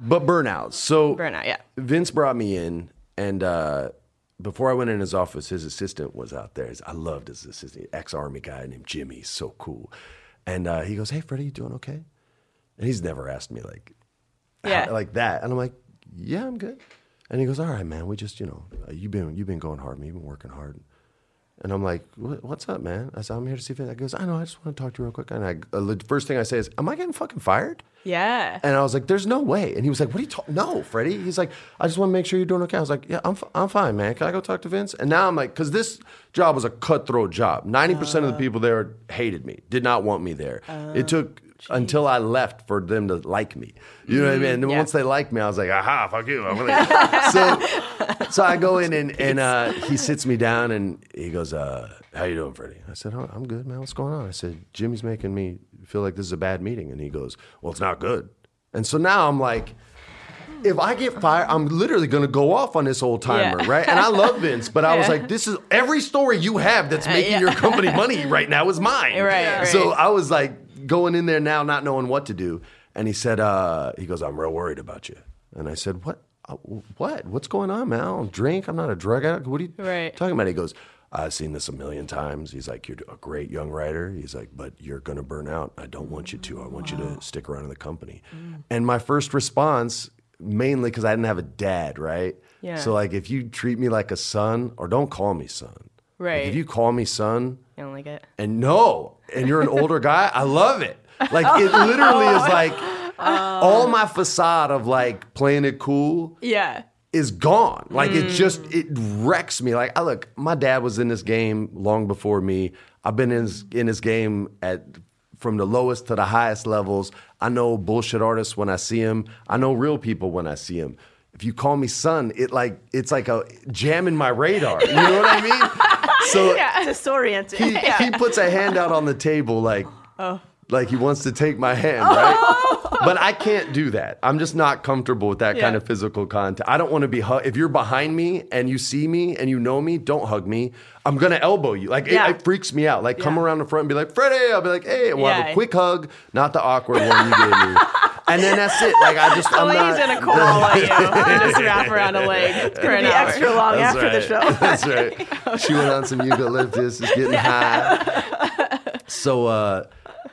S4: But burnout. So
S2: Burnout, yeah.
S4: Vince brought me in, and uh, before I went in his office, his assistant was out there. I loved his assistant, ex army guy named Jimmy. He's so cool. And uh, he goes, "Hey, Freddie, you doing okay?" And he's never asked me like,
S2: Yeah.
S4: how- like that. And I'm like, "Yeah, I'm good." And he goes, "All right, man. We just, you know, uh, you've been you've been going hard, man. You've been working hard." And I'm like, "What's up, man?" I said, "I'm here to see if." I goes, "I know. I just want to talk to you real quick." And I, uh, the first thing I say is, "Am I getting fucking fired?"
S2: Yeah.
S4: And I was like, "There's no way." And he was like, "What are you talking? No, Freddie." He's like, "I just want to make sure you're doing okay." I was like, "Yeah, I'm, f- I'm fine, man. Can I go talk to Vince?" And now I'm like, because this job was a cutthroat job. Ninety percent of the people there hated me, did not want me there. it took until I left for them to like me. You know what I mean? And
S2: yeah.
S4: once they liked me, I was like, "Aha, fuck you!" So, so I go in and and uh, he sits me down and he goes, uh, "How you doing, Freddie?" I said, oh, "I'm good, man. What's going on?" I said, "Jimmy's making me feel like this is a bad meeting," and he goes, "Well, it's not good." And so now I'm like, if I get fired, I'm literally gonna go off on this old timer,
S2: Yeah.
S4: right? And I love Vince, but I was like, this is every story you have that's making
S2: yeah.
S4: your company money right now is mine.
S2: Right, right.
S4: So I was like going in there now, not knowing what to do. And he said, uh, he goes, I'm real worried about you. And I said, what? Uh, what? What's going on, man? I don't drink. I'm not a drug addict. What are you
S2: Right.
S4: talking about? He goes, I've seen this a million times. He's like, you're a great young writer. He's like, but you're going to burn out. I don't want you to. I want you to stick around in the company.
S2: Mm.
S4: And my first response, mainly because I didn't have a dad, right?
S2: Yeah.
S4: So like, if you treat me like a son, or don't call me son. Like,
S2: Right.
S4: if you call me son,
S2: You don't like it?
S4: and no, and you're an older guy, I love it. Like it oh. literally is like all my facade of like playing it cool
S2: Yeah.
S4: is gone. Like it mm. just it wrecks me. Like I look, my dad was in this game long before me. I've been in his, in his game at from the lowest to the highest levels. I know bullshit artists when I see them. I know real people when I see them. If you call me son, it like it's like a jam in my radar. You know what I mean? So
S3: Disorienting.
S4: he, he puts a hand out on the table like
S2: Oh.
S4: like he wants to take my hand, right? But I can't do that. I'm just not comfortable with that kind of physical contact. I don't want to be hu- if you're behind me and you see me and you know me, don't hug me. I'm gonna elbow you. Like it-
S3: Yeah.
S4: it, freaks me out. Like come around the front and be like, Freddie. I'll be like, hey, we'll have a quick hug, not the awkward one you gave me. And then that's it. Like I just,
S2: The
S4: I'm
S2: lady's
S4: not.
S2: in a call like you. You just wrap around a leg for an hour.
S3: extra long
S4: That's
S3: after the
S4: right.
S3: show.
S4: That's right. She went on some eucalyptus, is getting high. So uh,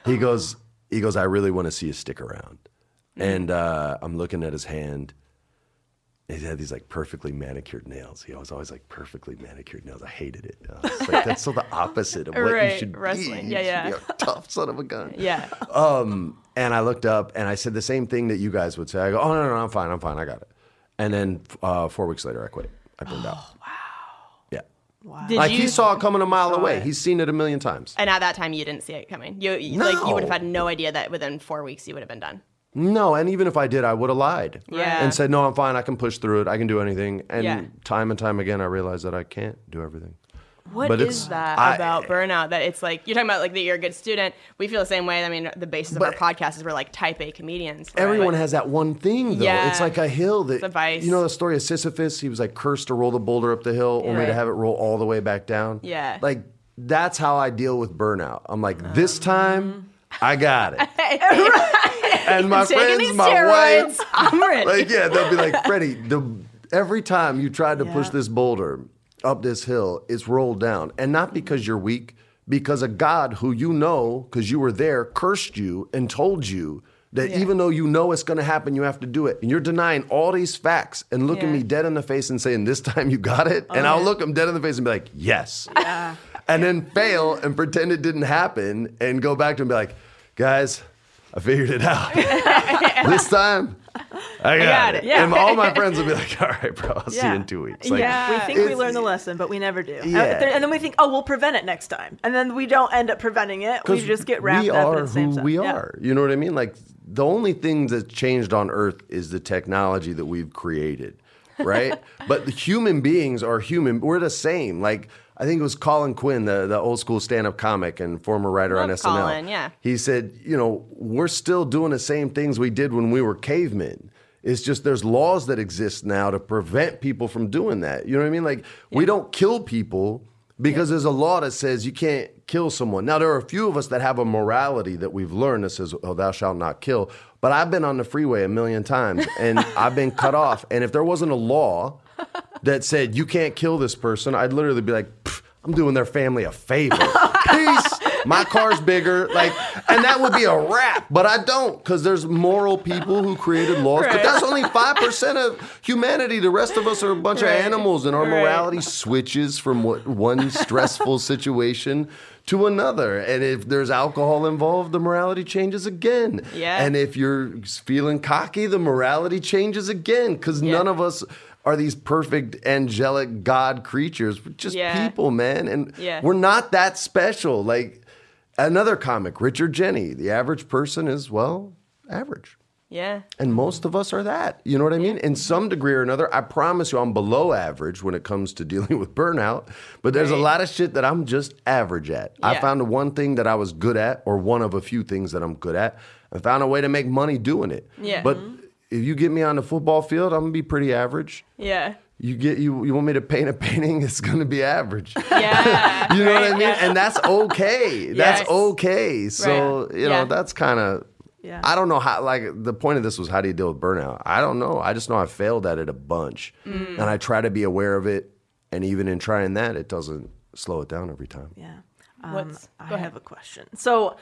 S4: he goes, he goes, I really want to see you stick around. And uh, I'm looking at his hand, He had these like perfectly manicured nails. He was always like perfectly manicured nails. I hated it. I was like, that's so the opposite of what you
S2: Right,
S4: should
S2: wrestling.
S4: be.
S2: Yeah,
S4: You should
S2: yeah.
S4: be a tough son of a gun.
S2: Yeah.
S4: Um, and I looked up and I said the same thing that you guys would say. I go, oh no, no, no I'm fine, I'm fine, I got it. And then uh, four weeks later, I quit. I burned out.
S2: Wow.
S4: Yeah.
S2: Did
S4: like
S2: you,
S4: he saw it coming a mile away.
S3: it.
S4: He's seen it a million times.
S2: and at that time you didn't see it coming. You, you like you would have had no idea that within four weeks you would have been done.
S4: No, and even if I did, I would have lied.
S2: Yeah.
S4: And said, no, I'm fine. I can push through it. I can do anything. And
S2: Yeah.
S4: time and time again, I realized that I can't do everything.
S2: What
S4: But
S2: is that
S4: I-
S2: about burnout? That it's like you're talking about like that you're a good student. We feel the same way. I mean, the basis of our podcast is we're like type A comedians. right?
S4: Everyone has that one thing, though.
S2: Yeah.
S4: It's like a hill that
S2: a
S4: you know the story of Sisyphus. He was like cursed to roll the boulder up the hill, only to have it roll all the way back down.
S2: Yeah.
S4: like that's how I deal with burnout. I'm like, this um. time I got it. and my friends, my
S2: steroids.
S4: wife,
S2: I'm ready.
S4: like yeah, they'll be like, Freddie, the every time you tried to push this boulder up this hill, it's rolled down, and not because you're weak, because a God who you know, because you were there, cursed you and told you. That even though you know it's going to happen, you have to do it. And you're denying all these facts and looking
S2: Yeah.
S4: me dead in the face and saying, This time you got it. and I'll oh, look them dead in the face and be like, Yes. and then fail and pretend it didn't happen and go back to him and be like, Guys, I figured it out. this time, I got,
S2: got
S4: it.
S2: it, yeah.
S4: And all my friends will be like, all right, bro, I'll see you in two weeks. Like,
S2: Yeah.
S3: We think we
S4: It's-
S3: learn the lesson, but we never do. Uh,
S4: Yeah.
S3: And then we think, oh, we'll prevent it next time. And then we don't end up preventing it. We just get wrapped
S4: we
S3: up
S4: are
S3: in the same
S4: who
S3: stuff.
S4: we
S3: Yeah.
S4: are. You know what I mean? Like the only thing that's changed on Earth is the technology that we've created, right? but the human beings are human. We're the same. Like I think it was Colin Quinn, the, the old school stand up comic and former writer on
S2: Love
S4: SNL.
S2: Colin, yeah.
S4: He said, you know, we're still doing the same things we did when we were cavemen. It's just there's laws that exist now to prevent people from doing that. You know what I mean? Like we don't kill people because there's a law that says you can't kill someone. Now there are a few of us that have a morality that we've learned that says, "Oh, thou shalt not kill." But I've been on the freeway a million times and I've been cut off. And if there wasn't a law that said you can't kill this person, I'd literally be like, I'm doing their family a favor. Peace. My car's bigger, like, and that would be a wrap. But I don't, because there's moral people who created laws. But that's only five percent of humanity. The rest of us are a bunch
S2: Right.
S4: of animals, and our
S2: Right.
S4: morality switches from what, one stressful situation to another. And if there's alcohol involved, the morality changes again.
S2: Yeah.
S4: And if you're feeling cocky, the morality changes again, because none of us. Are these perfect angelic God creatures? We're just
S2: Yeah.
S4: people, man. And
S2: Yeah.
S4: we're not that special. Like another comic, Richard Jeni, the average person is, well, average.
S2: Yeah.
S4: And most of us are that. You know what I mean? In some degree or another, I promise you I'm below average when it comes to dealing with burnout, but there's a lot of shit that I'm just average at. I found the one thing that I was good at, or one of a few things that I'm good at, and found a way to make money doing it.
S2: Yeah.
S4: But mm-hmm. If you get me on the football field, I'm gonna be pretty average.
S2: Yeah.
S4: You get you you want me to paint a painting, it's gonna be average.
S2: Yeah.
S4: You know what I mean?
S2: yeah.
S4: And that's okay. That's
S2: Yes.
S4: okay. So,
S2: Right.
S4: you know,
S2: Yeah.
S4: that's kind of
S3: Yeah.
S4: I don't know how like the point of this was how do you deal with burnout? I don't know. I just know I failed at it a bunch.
S2: Mm.
S4: And I try to be aware of it and even in trying that it doesn't slow it down every time.
S3: Yeah. Um,
S2: What's-
S3: I
S2: ahead.
S3: have a question. So,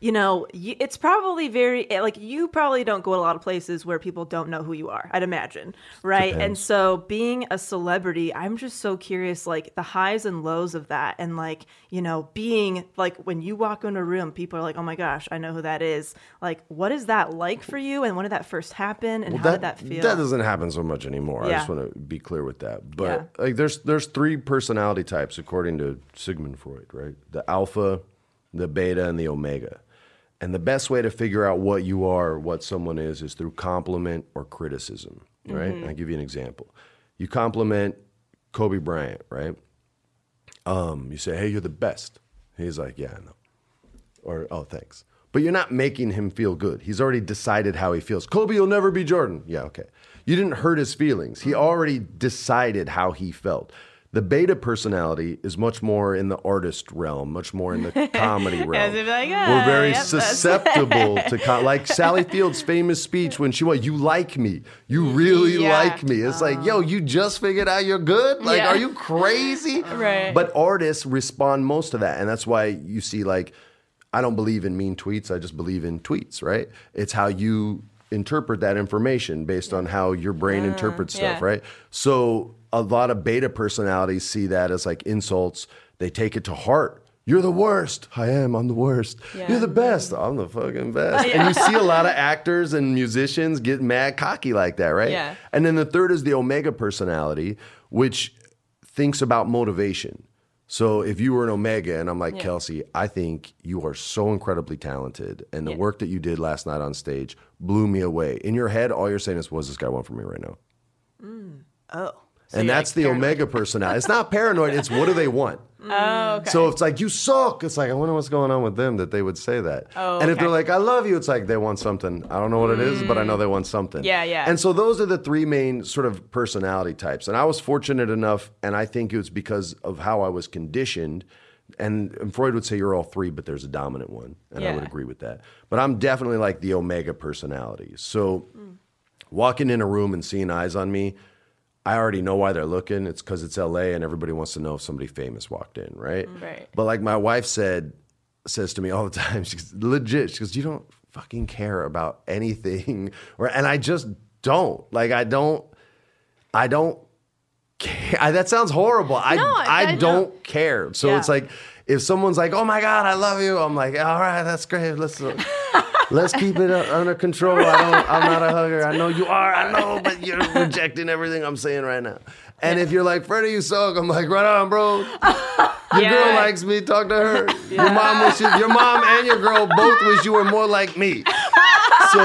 S3: you know, it's probably very eh, like you probably don't go a lot of places where people don't know who you are. I'd imagine, right? And so, being a celebrity, I'm just so curious, like the highs and lows of that, and like you know, being like when you walk into a room, people are like, "Oh my gosh, I know who that is." Like, what is that like for you? And when did that first happen? And how did that feel?
S4: That doesn't happen so much anymore. I just want to be clear with that. But like there's there's three personality types according to Sigmund Freud, right? The alpha, the beta, and the omega. And the best way to figure out what you are, or what someone is, is through compliment or criticism, right?
S3: Mm-hmm.
S4: I'll give you an example. You compliment Kobe Bryant, right? Um, you say, "Hey, you're the best." He's like, "Yeah, I know." or oh thanks but you're not making him feel good he's already decided how he feels kobe you'll never be jordan yeah okay you didn't hurt his feelings he already decided how he felt the beta personality is much more in the artist realm much more in the comedy realm
S2: like,
S4: we're
S2: "Ah,
S4: very
S2: yep,
S4: susceptible to like sally field's famous speech when she went you like me you really
S2: Yeah.
S4: like me it's like yo you just figured out you're good like
S2: Yeah.
S4: are you crazy
S2: Right.
S4: but artists respond most to that and that's why you see like i don't believe in mean tweets i just believe in tweets right it's how you interpret that information based on how your brain interprets stuff,
S2: yeah.
S4: right? So a lot of beta personalities see that as like insults. They take it to heart. You're the worst. I am. I'm the worst. You're the best. I'm the fucking best. And you see a lot of actors and musicians get mad cocky like that, right?
S2: Yeah.
S4: And then the third is the omega personality, which thinks about motivation. So if you were an omega and I'm like, Kelsey, I think you are so incredibly talented and the work that you did last night on stage blew me away. In your head, all you're saying is, what's this guy want from me right now? Mm.
S3: Oh.
S4: And that's the omega personality. It's not paranoid, it's what do they want?
S2: Oh, okay.
S4: So it's like you suck. It's like I wonder what's going on with them that they would say that.
S2: Oh,
S4: and if
S2: okay.
S4: they're like I love you, it's like they want something. I don't know what it is, but I know they want something.
S2: Yeah, yeah.
S4: And so those are the three main sort of personality types. And I was fortunate enough, and I think it was because of how I was conditioned. And, and Freud would say you're all three, but there's a dominant one, and I would agree with that. But I'm definitely like the omega personality. So mm. walking in a room and seeing eyes on me, I already know why they're looking. It's because it's LA and everybody wants to know if somebody famous walked in, right? Mm-hmm.
S2: Right.
S4: But like my wife said, says to me all the time, she's legit. She goes, "You don't fucking care about anything," or and I just don't. Like I don't. I don't care. I, that sounds horrible. I
S2: No,
S4: I,
S2: I-
S4: don't care. So
S3: Yeah.
S4: it's like if someone's like, "Oh my god, I love you," I'm like, "All right, that's great. Let's." Let's keep it uh, under control. I don't, I'm not a hugger. I know you are. I know, but you're rejecting everything I'm saying right now. And if you're like, Freddie, you suck, I'm like, right on, bro. Your
S2: Yeah.
S4: girl likes me. Talk to her. Your mom wishes. Your mom and your girl both wish you were more like me. So,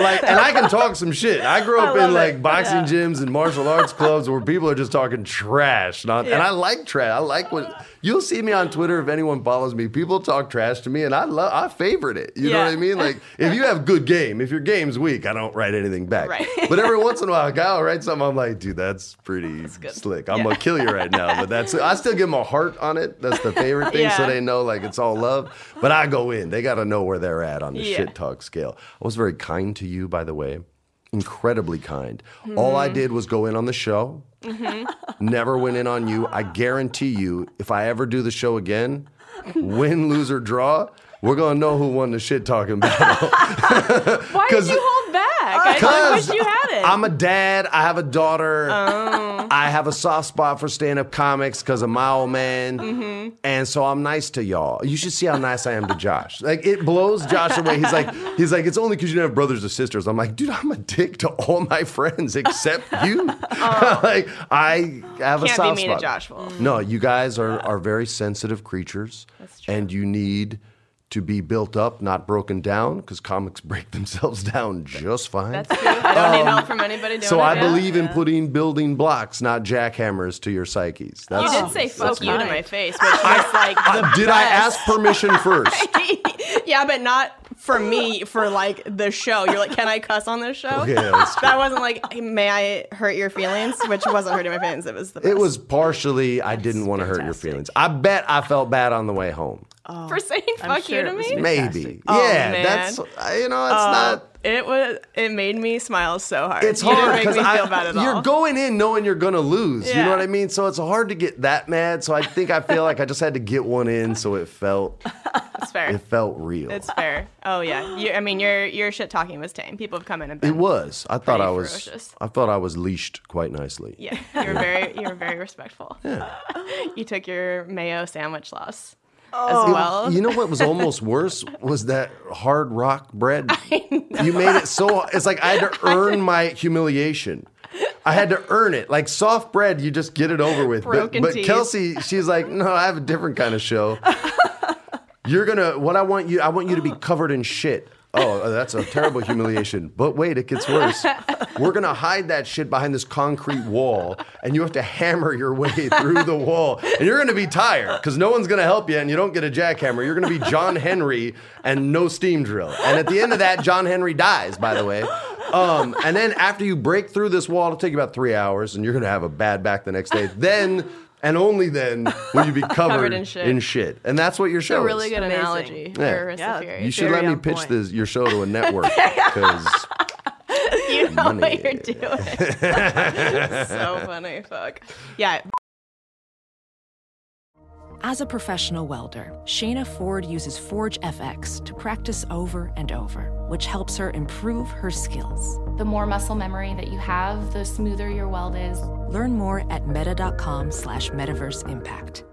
S4: like, and I can talk some shit. I grew up in like boxing gyms and martial arts clubs where people are just talking trash. Not, and I like trash. I like what you'll see me on Twitter if anyone follows me. People talk trash to me, and I love. I favorite it. You know what I mean? Like, if you have good game, if your game's weak, I don't write anything back.
S2: Right.
S4: But every once in a while, a guy will write something. I'm like, dude, that's pretty oh, slick. I'm gonna kill you right now. But that's I still give them a heart on it. That's the favorite thing, so they know like it's all love. But I go in. They got to know where they're at on the
S2: Yeah.
S4: shit talk scale. I was very kind to you, by the way. Incredibly kind. All I hmm. did was go in on the show. Mm-hmm. Never went in on you. I guarantee you, if I ever do the show again, win, lose, or draw, we're gonna know who won the shit talking battle.
S2: Why did you back? I, wish you had it.
S4: I'm a dad. I have a daughter.
S2: Oh.
S4: I have a soft spot for stand up comics because of my old man.
S2: Mm-hmm.
S4: And so I'm nice to y'all. You should see how nice I am to Josh. Like it blows Josh away. He's like, he's like, it's only because you don't have brothers or sisters. I'm like, dude, I'm a dick to all my friends except you. like I have a
S2: Oh. Can't be
S4: soft
S2: mean to
S4: spot.
S2: Josh. Well,
S4: No, you guys are are very sensitive creatures, and you need to be built up, not broken down, because comics break themselves down just fine.
S2: That's true. I don't need help from anybody doing
S4: So
S2: it.
S4: I
S2: yeah.
S4: believe in putting building blocks, not jackhammers, to your psyches. That's, You
S2: did say "fuck you" to my face, which was like the
S4: did I ask permission first?
S2: yeah, but not for me. For like the show, you're like, "Can I cuss on this show?"
S4: Yeah,
S2: that wasn't like, "May I hurt your feelings?" Which wasn't hurting my feelings. It was the best.
S4: It was partially I didn't want to hurt your feelings. I bet I felt bad on the way home.
S2: For saying
S3: I'm
S2: "fuck
S3: sure
S2: you" to me.
S4: Maybe.
S2: Oh,
S4: yeah,
S2: man.
S4: that's uh, you know, it's
S2: Oh,
S4: not
S2: It was. It made me smile so hard.
S4: it's
S2: You didn't
S4: hard
S2: make
S4: because
S2: me feel bad at
S4: you're
S2: all.
S4: going in knowing you're gonna lose. You know what I mean? So it's hard to get that mad. So I think I feel like I just had to get one in, so it felt
S2: It's fair.
S4: it felt real.
S2: It's fair. Oh yeah. You, I mean, your your shit talking was tame. People have come in and been it
S4: was. I thought I was.
S2: ferocious.
S4: I thought I was leashed quite nicely.
S2: Yeah, you were very you were very respectful. Yeah. You took your mayo sandwich loss as oh, well.
S4: You know what was almost worse was that hard rock bread. You made it so it's like I had to earn my humiliation. I had to earn it. Like soft bread, you just get it over with. But,
S2: Broken
S4: but
S2: teeth.
S4: Kelsey, she's like, no, I have a different kind of show. You're gonna what I want you I want you to be covered in shit. Oh, that's a terrible humiliation. But wait, it gets worse. We're gonna hide that shit behind this concrete wall, and you have to hammer your way through the wall. And you're gonna be tired because no one's gonna help you, and you don't get a jackhammer. You're gonna be John Henry and no steam drill. And at the end of that, John Henry dies, by the way. Um, and then after you break through this wall, it'll take you about three hours, and you're gonna have a bad back the next day. Then and only then will you be covered,
S2: in shit.
S4: in shit. And that's what your
S2: It's
S4: show
S2: a really
S4: is.
S2: good
S3: Amazing.
S2: analogy
S4: Yeah.
S3: Yeah.
S4: You should
S3: Very
S4: let me pitch
S3: point.
S4: this your show to a network because
S2: you know
S4: money.
S2: what you're doing. so funny. Fuck. Yeah.
S5: As a professional welder, Shayna Ford uses Forge FX to practice over and over, which helps her improve her skills.
S6: The more muscle memory that you have, the smoother your weld is.
S5: Learn more at meta.com slash metaverse impact.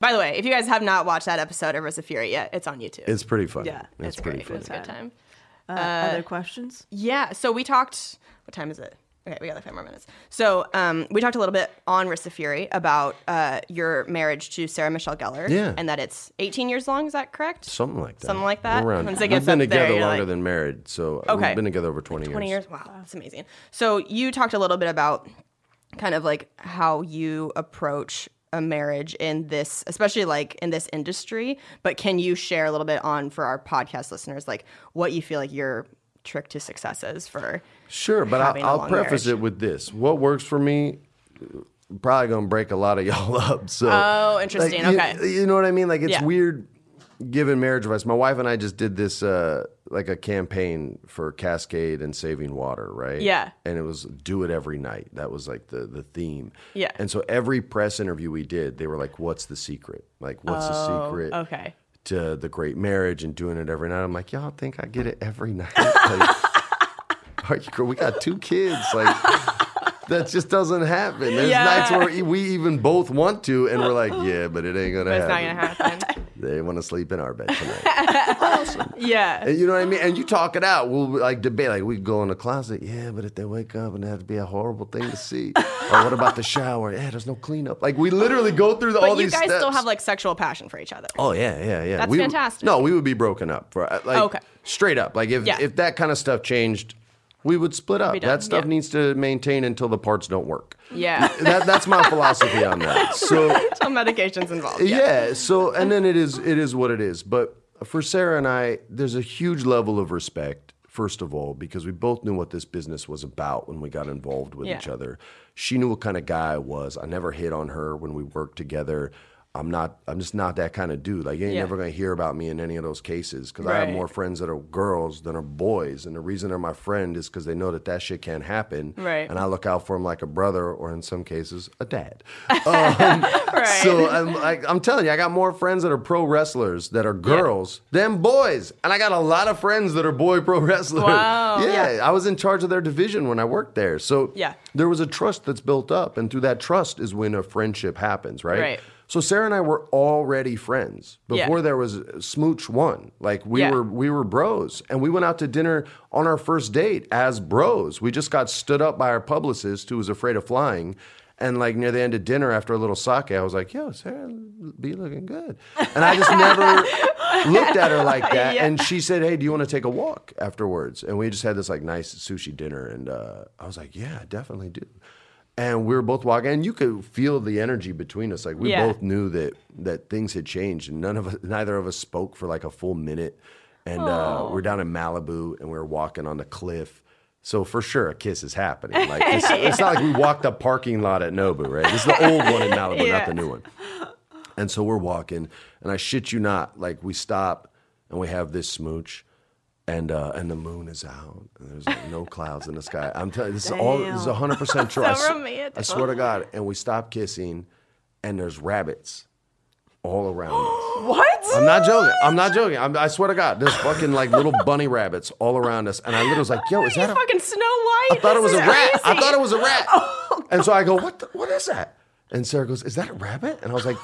S2: By the way, if you guys have not watched that episode of Wrists of Fury yet, it's on YouTube.
S4: It's pretty funny.
S2: yeah,
S4: it's,
S2: it's,
S4: pretty
S2: great.
S4: funny.
S2: It's a good time.
S3: Uh, other questions?
S2: Yeah. So we talked. What time is it? Okay, we got like five more minutes. So um, we talked a little bit on Wrists of Fury about uh, your marriage to Sarah Michelle Gellar.
S4: Yeah.
S2: And that it's 18 years long. Is that correct?
S4: Something like that.
S2: Something like that?
S4: Around.
S2: Once it
S4: We've
S2: gets
S4: been
S2: up there,
S4: together
S2: you're
S4: longer
S2: like-
S4: than married, so
S2: Okay.
S4: we've been together over 20 years.
S2: 20 years. Wow, that's amazing. So you talked a little bit about kind of like how you approach a marriage in this, especially like in this industry. But can you share a little bit on for our podcast listeners, like what you feel like your trick to success is for?
S4: Sure, but I'll, preface
S2: marriage?
S4: it with this: what works for me, probably gonna break a lot of y'all up. So,
S2: Oh, interesting.
S4: like, you-
S2: Okay.
S4: you, know what I mean? Like it's
S2: Yeah.
S4: weird giving marriage advice. My wife and I just did this uh, like a campaign for Cascade and Saving Water, right?
S2: Yeah.
S4: and it was do it every night. That was like the the theme.
S2: Yeah.
S4: and so every press interview we did, they were like, "What's the secret? Like, what's the secret?"
S2: Oh, Okay.
S4: To the great marriage and doing it every night. I'm like, y'all think I get it every night? Like, are you, we got two kids. Like, that just doesn't happen. There's
S2: Yeah.
S4: nights where we even both want to, and we're like, yeah, but it ain't gonna
S2: But it's not
S4: happen.
S2: to happen.
S4: They want to sleep in our bed tonight.
S2: yeah.
S4: And you know what I mean? And you talk it out. We'll like debate. Like we go in the closet. Yeah, but if they wake up and to be a horrible thing to see. or what about the shower? Yeah, there's no cleanup. Like we literally go through the, all
S2: But you
S4: these
S2: guys still have like sexual passion for each other.
S4: Oh yeah, yeah, yeah.
S2: That's
S4: We-
S2: fantastic.
S4: No, we would be broken up for uh, like
S2: Okay.
S4: straight up. Like if
S2: Yeah.
S4: if that kind of stuff changed, we would split up. That stuff
S2: yeah.
S4: needs to maintain until the parts don't work.
S2: Yeah.
S4: That that's my philosophy on that. So
S2: Some medications involved.
S4: yeah. So and then it is it is what it is. But for Sarah and I, there's a huge level of respect. First of all, because we both knew what this business was about when we got involved with
S2: Yeah.
S4: each other. She knew what kind of guy I was. I never hit on her when we worked together. I'm not. I'm just not that kind of dude. Like you ain't
S2: Yeah.
S4: never gonna hear about me in any of those cases because I have more friends that are girls than are boys, and the reason they're my friend is because they know that that shit can't happen.
S2: Right.
S4: And I look out for them like a brother, or in some cases, a dad. Um,
S2: Right.
S4: So I'm like, I'm telling you, I got more friends that are pro wrestlers that are girls than boys, and I got a lot of friends that are boy pro wrestlers.
S2: Wow.
S4: Yeah,
S2: Yeah.
S4: I was in charge of their division when I worked there, so
S2: Yeah.
S4: there was a trust that's built up, and through that trust is when a friendship happens, right?
S2: Right.
S4: So Sarah and I were already friends
S2: Yeah.
S4: before there was Smooch One. Like we
S2: Yeah.
S4: were, we were bros, and we went out to dinner on our first date as bros. We just got stood up by our publicist who was afraid of flying. And like near the end of dinner, after a little sake, I was like, "Yo, Sarah, be looking good," and I just never looked at her like that. And she said, "Hey, do you want to take a walk afterwards?" And we just had this like nice sushi dinner, and uh, I was like, "Yeah, definitely do." And we were both walking, and you could feel the energy between us. Like we
S2: Yeah.
S4: both knew that that things had changed, and none of us, neither of us spoke for like a full minute. And uh, we're down in Malibu, and we were walking on the cliff. So for sure, a kiss is happening. Like it's, it's not like we walked a parking lot at Nobu, right? This is the old one in Malibu, not the new one. And so we're walking, and I shit you not, like we stop and we have this smooch, and uh, and the moon is out, and there's like no clouds in the sky. I'm telling you, this is all this is 100 percent true.
S2: So romantic.
S4: I swear to God. And we stop kissing, and there's rabbits all around us.
S3: What?
S4: I'm not joking. I'm not joking. I'm, I swear to God, there's fucking like little bunny rabbits all around us, and I literally was like, "Yo, is that a
S2: fucking Snow White.
S4: I thought it was a rat. I thought it was a rat. And so I go, what? The, what is that? And Sarah goes, is that a rabbit? And I was like,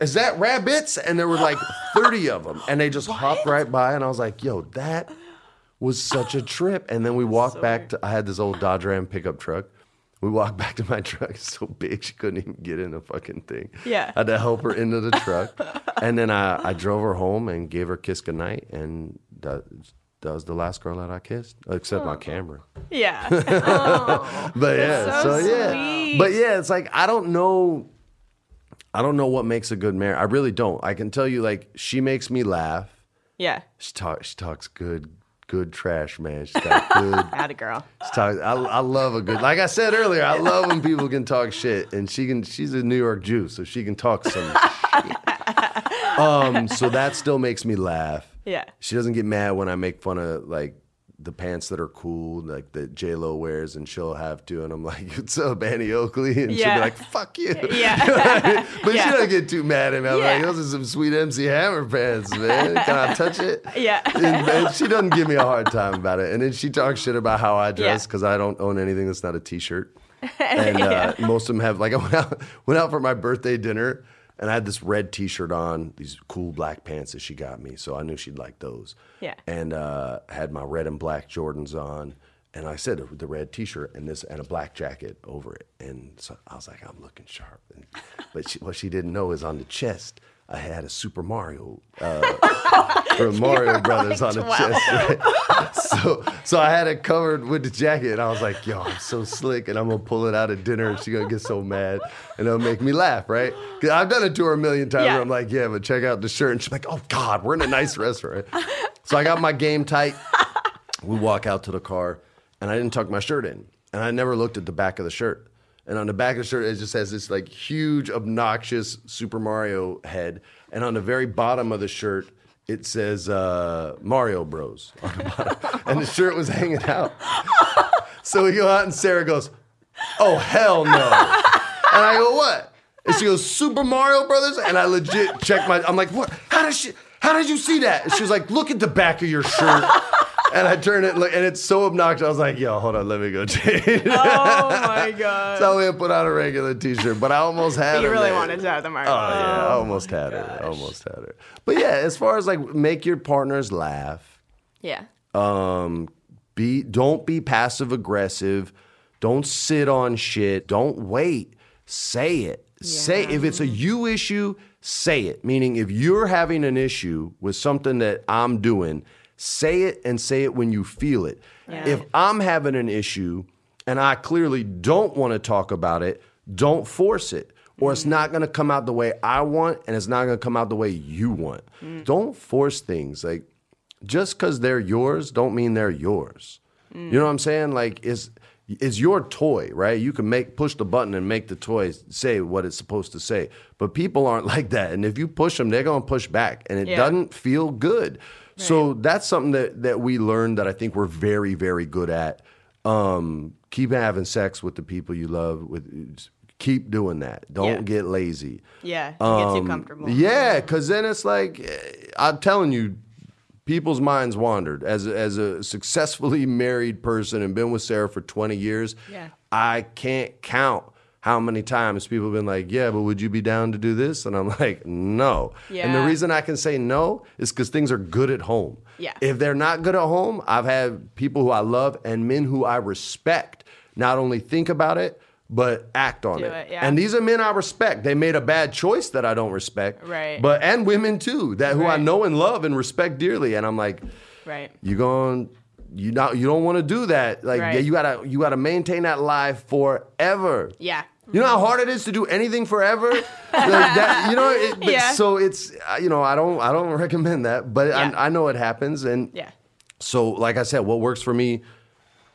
S4: is that rabbits? And there were like 30 of them, and they just hopped right by. And I was like, yo, that was such a trip. And then we walked back to. I had this old Dodge Ram pickup truck. We walked back to my truck. It's so big she couldn't even get in the fucking thing.
S2: Yeah.
S4: I had to help her into the truck, and then I, I drove her home and gave her a kiss goodnight, and that, that was the last girl that I kissed, except my camera
S2: Yeah.
S4: but yeah,
S2: so
S4: so, yeah, but yeah, it's like I don't know. I don't know what makes a good marriage. I really don't. I can tell you, like she makes me laugh.
S2: yeah.
S4: She talks. She talks good, good trash, man. She's got good.
S2: Atta girl.
S4: she talks, I, I love a good. Like I said earlier, I love when people can talk shit, and she can. She's a New York Jew, so she can talk some. shit. Um, so that still makes me laugh.
S2: Yeah.
S4: She doesn't get mad when I make fun of like the pants that are cool, like that J Lo wears, and she'll have to, and I'm like, "What's up, Annie Oakley?" And she'll be like, "Fuck you."
S2: Yeah.
S4: You know I mean? But
S2: Yeah.
S4: she don't get too mad at me. I'm like, "Those are some sweet MC Hammer pants, man. Can I touch it?"
S2: Yeah.
S4: And, and she doesn't give me a hard time about it. And then she talks shit about how I dress
S2: Yeah.
S4: because I don't own anything that's not a t-shirt. And uh, most of them have like I went out went out for my birthday dinner and I had this red t-shirt on, these cool black pants that she got me, so I knew she'd like those.
S2: Yeah.
S4: And uh, had my red and black Jordans on, and I said the red t-shirt and this and a black jacket over it. And so I was like, I'm looking sharp. And, but she, what she didn't know is on the chest. I had a Super Mario uh, from Mario Brothers on the chest. Right? So, so I had it covered with the jacket, and I was like, "Yo, I'm so slick, and I'm gonna pull it out at dinner, and she's gonna get so mad, and it'll make me laugh, right? 'Cause I've done it to her a million times.
S2: Yeah.
S4: Where I'm like, "Yeah, but check out the shirt," and she's like, "Oh God, we're in a nice restaurant." So I got my game tight. We walk out to the car, and I didn't tuck my shirt in, and I never looked at the back of the shirt. And on the back of the shirt, it just has this like huge, obnoxious Super Mario head, and on the very bottom of the shirt, it says uh, Mario Bros. on the bottom, and the shirt was hanging out. So we go out, and Sarah goes, "Oh hell no!" And I go, "What?" And she goes, "Super Mario Brothers." And I legit check my. I'm like, "What? How did she? How did you see that?" And she was like, "Look at the back of your shirt." And I turn it, and it's so obnoxious. I was like, "Yo, hold on, let me go change."
S2: Oh my god.
S4: so we put on a regular T-shirt, but I almost had. It.
S2: You
S4: her,
S2: really
S4: man.
S2: wanted to have the mark.
S4: Oh yeah, I almost had her. I almost had her. But yeah, as far as like make your partners laugh,
S2: Yeah.
S4: um, be don't be passive aggressive. Don't sit on shit. Don't wait. Say it. Say if it's a you issue, say it. Meaning if you're having an issue with something that I'm doing, say it and say it when you feel it. If I'm having an issue and I clearly don't want to talk about it, don't force it. Or it's mm-hmm. not going to come out the way I want and it's not going to come out the way you want. Mm. Don't force things. Like just because they're yours don't mean they're yours. You know mm. what I'm saying? Like it's it's your toy, right? You can make push the button and make the toy say what it's supposed to say. But people aren't like that, and if you push them, they're gonna push back, and it
S2: Yeah.
S4: doesn't feel good. So that's something that that we learned that I think we're very very good at. Um, keep having sex with the people you love. With keep doing that. Don't
S2: Yeah.
S4: get lazy.
S2: Yeah. You get too
S4: Um,
S2: comfortable.
S4: Yeah, because then it's like eh, I'm telling you, people's minds wandered. As a, as a successfully married person and been with Sarah for 20 years,
S2: Yeah.
S4: I can't count how many times people have been like, "Yeah, but would you be down to do this?" And I'm like, "No." Yeah. And the reason I can say no is because things are good at home.
S2: Yeah.
S4: If they're not good at home, I've had people who I love and men who I respect not only think about it but act on it.
S2: it, yeah.
S4: And these are men I respect. They made a bad choice that I don't respect.
S2: Right.
S4: But and women too, that who I know and love and respect dearly. And I'm like,
S2: Right.
S4: you going you not you don't want to do that. Like
S2: Right.
S4: yeah, you gotta you gotta maintain that life forever.
S2: Yeah.
S4: You know how hard it is to do anything forever. like that, you know. It, but
S2: Yeah.
S4: So it's uh, you know I don't I don't recommend that, but
S2: Yeah.
S4: I, I know it happens, and
S2: Yeah.
S4: so like I said, what works for me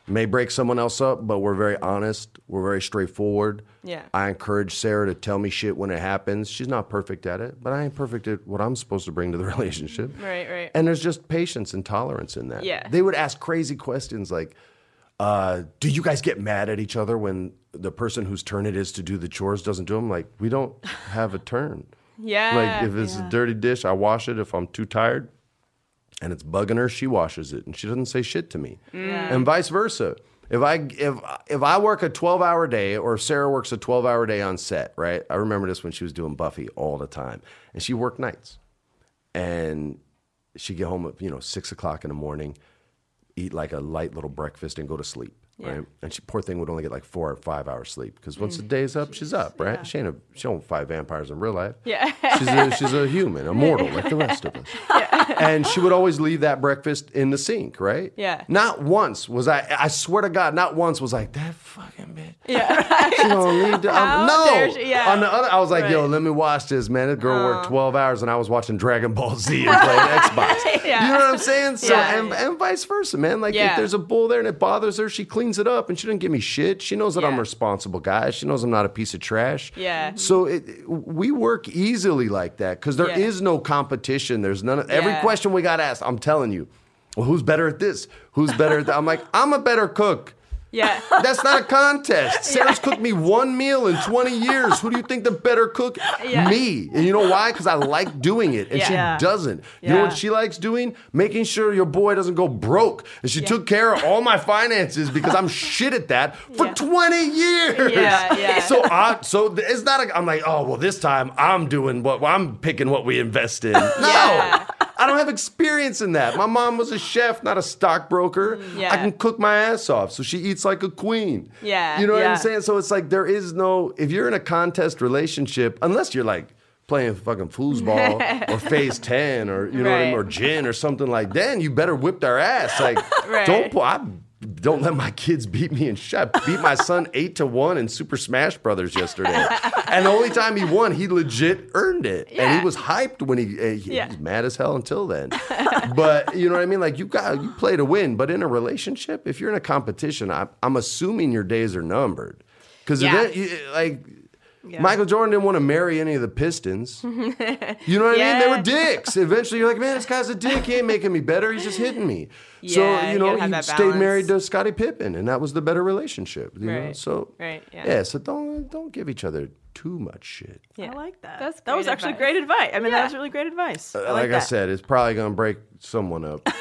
S4: may break someone else up, but we're very honest. We're very straightforward.
S2: Yeah.
S4: I encourage Sarah to tell me shit when it happens. She's not perfect at it, but I ain't perfect at what I'm supposed to bring to the relationship.
S2: Right, right.
S4: And there's just patience and tolerance in that.
S2: Yeah.
S4: They would ask crazy questions like, uh, do you guys get mad at each other when the person whose turn it is to do the chores doesn't do them? Like, we don't have a turn.
S2: Yeah.
S4: Like, if it's a dirty dish, I wash it. If I'm too tired and it's bugging her, she washes it and she doesn't say shit to me. And vice versa. If I if if I work a 12-hour day or Sarah works a 12-hour day on set, right? I remember this when she was doing Buffy all the time. And she worked nights. And she'd get home at, you know, six o'clock in the morning, eat like a light little breakfast and go to sleep. Right. And she poor thing would only get like four or five hours sleep because once the mm. day's up, she's up, right? She ain't a she don't fight vampires in real life.
S2: Yeah.
S4: She's a, she's a human, a mortal like the rest of us. And she would always leave that breakfast in the sink, right?
S2: Yeah.
S4: Not once was I. I swear to God, not once was like that fucking bitch.
S2: Yeah.
S4: She gonna leave the, I'm- no.
S2: she- yeah.
S4: On the other, I was like, yo, let me watch this, man. This girl worked uh-huh. 12 hours and I was watching Dragon Ball Z and playing Xbox.
S2: Yeah.
S4: You know what I'm saying? So
S2: Yeah.
S4: and, and vice versa, man. Like if there's a bull there and it bothers her, she cleans it up and she doesn't give me shit. She knows that I'm a responsible guy. She knows I'm not a piece of trash.
S2: Yeah.
S4: So it, we work easily like that because there is
S2: Yeah.
S4: no competition. There's none. Of, every
S2: Yeah.
S4: question we got asked, I'm telling you, well, who's better at this? Who's better at that? I'm like, I'm a better cook.
S2: Yeah.
S4: That's not a contest. Sarah's cooked me one meal in 20 years. Who do you think the better cook?
S2: Yeah.
S4: Me. And you know why? Because I like doing it, and
S2: Yeah.
S4: she doesn't. You know what she likes doing? Making sure your boy doesn't go broke. And she took care of all my finances because I'm shit at that for 20 years.
S2: Yeah, yeah.
S4: So I, so it's not. A, I'm like, oh well, this time I'm doing what well, I'm picking what we invest in. No. I don't have experience in that. My mom was a chef, not a stockbroker.
S2: Mm, yeah.
S4: I can cook my ass off, so she eats like a queen.
S2: Yeah.
S4: You know what
S3: Yeah.
S4: I'm saying? So it's like there is no if you're in a contest relationship, unless you're like playing fucking foosball or phase 10 or you know what I mean,
S2: Right.
S4: or gin or something like then you better whip their ass. Like
S2: Right.
S4: don't pu- I don't let my kids beat me in shot. Beat my son eight to one in Super Smash Brothers yesterday, and the only time he won, he legit earned it, and he was hyped when he, uh, he,
S2: Yeah.
S4: he was mad as hell until then. but you know what I mean? Like you got you play to win, but in a relationship, if you're in a competition, I, I'm assuming your days are numbered because
S2: Yeah.
S4: like. Michael Jordan didn't want to marry any of the Pistons. You know what I mean? They were dicks. Eventually, you're like, man, this guy's a dick. He ain't making me better. He's just hitting me.
S2: Yeah,
S4: so
S2: you
S4: you know,
S2: gotta have
S4: he
S2: that
S4: stayed married to Scottie Pippen, and that was the better relationship. You know?
S2: Right.
S4: So
S2: Right, yeah. yeah.
S4: So don't don't give each other too much shit.
S2: Yeah.
S3: I like that.
S2: That's
S3: that was
S2: great
S3: actually great advice. I mean,
S2: Yeah.
S3: that was really great advice. I
S4: Uh,
S3: like,
S4: like I said, it's probably gonna break someone up.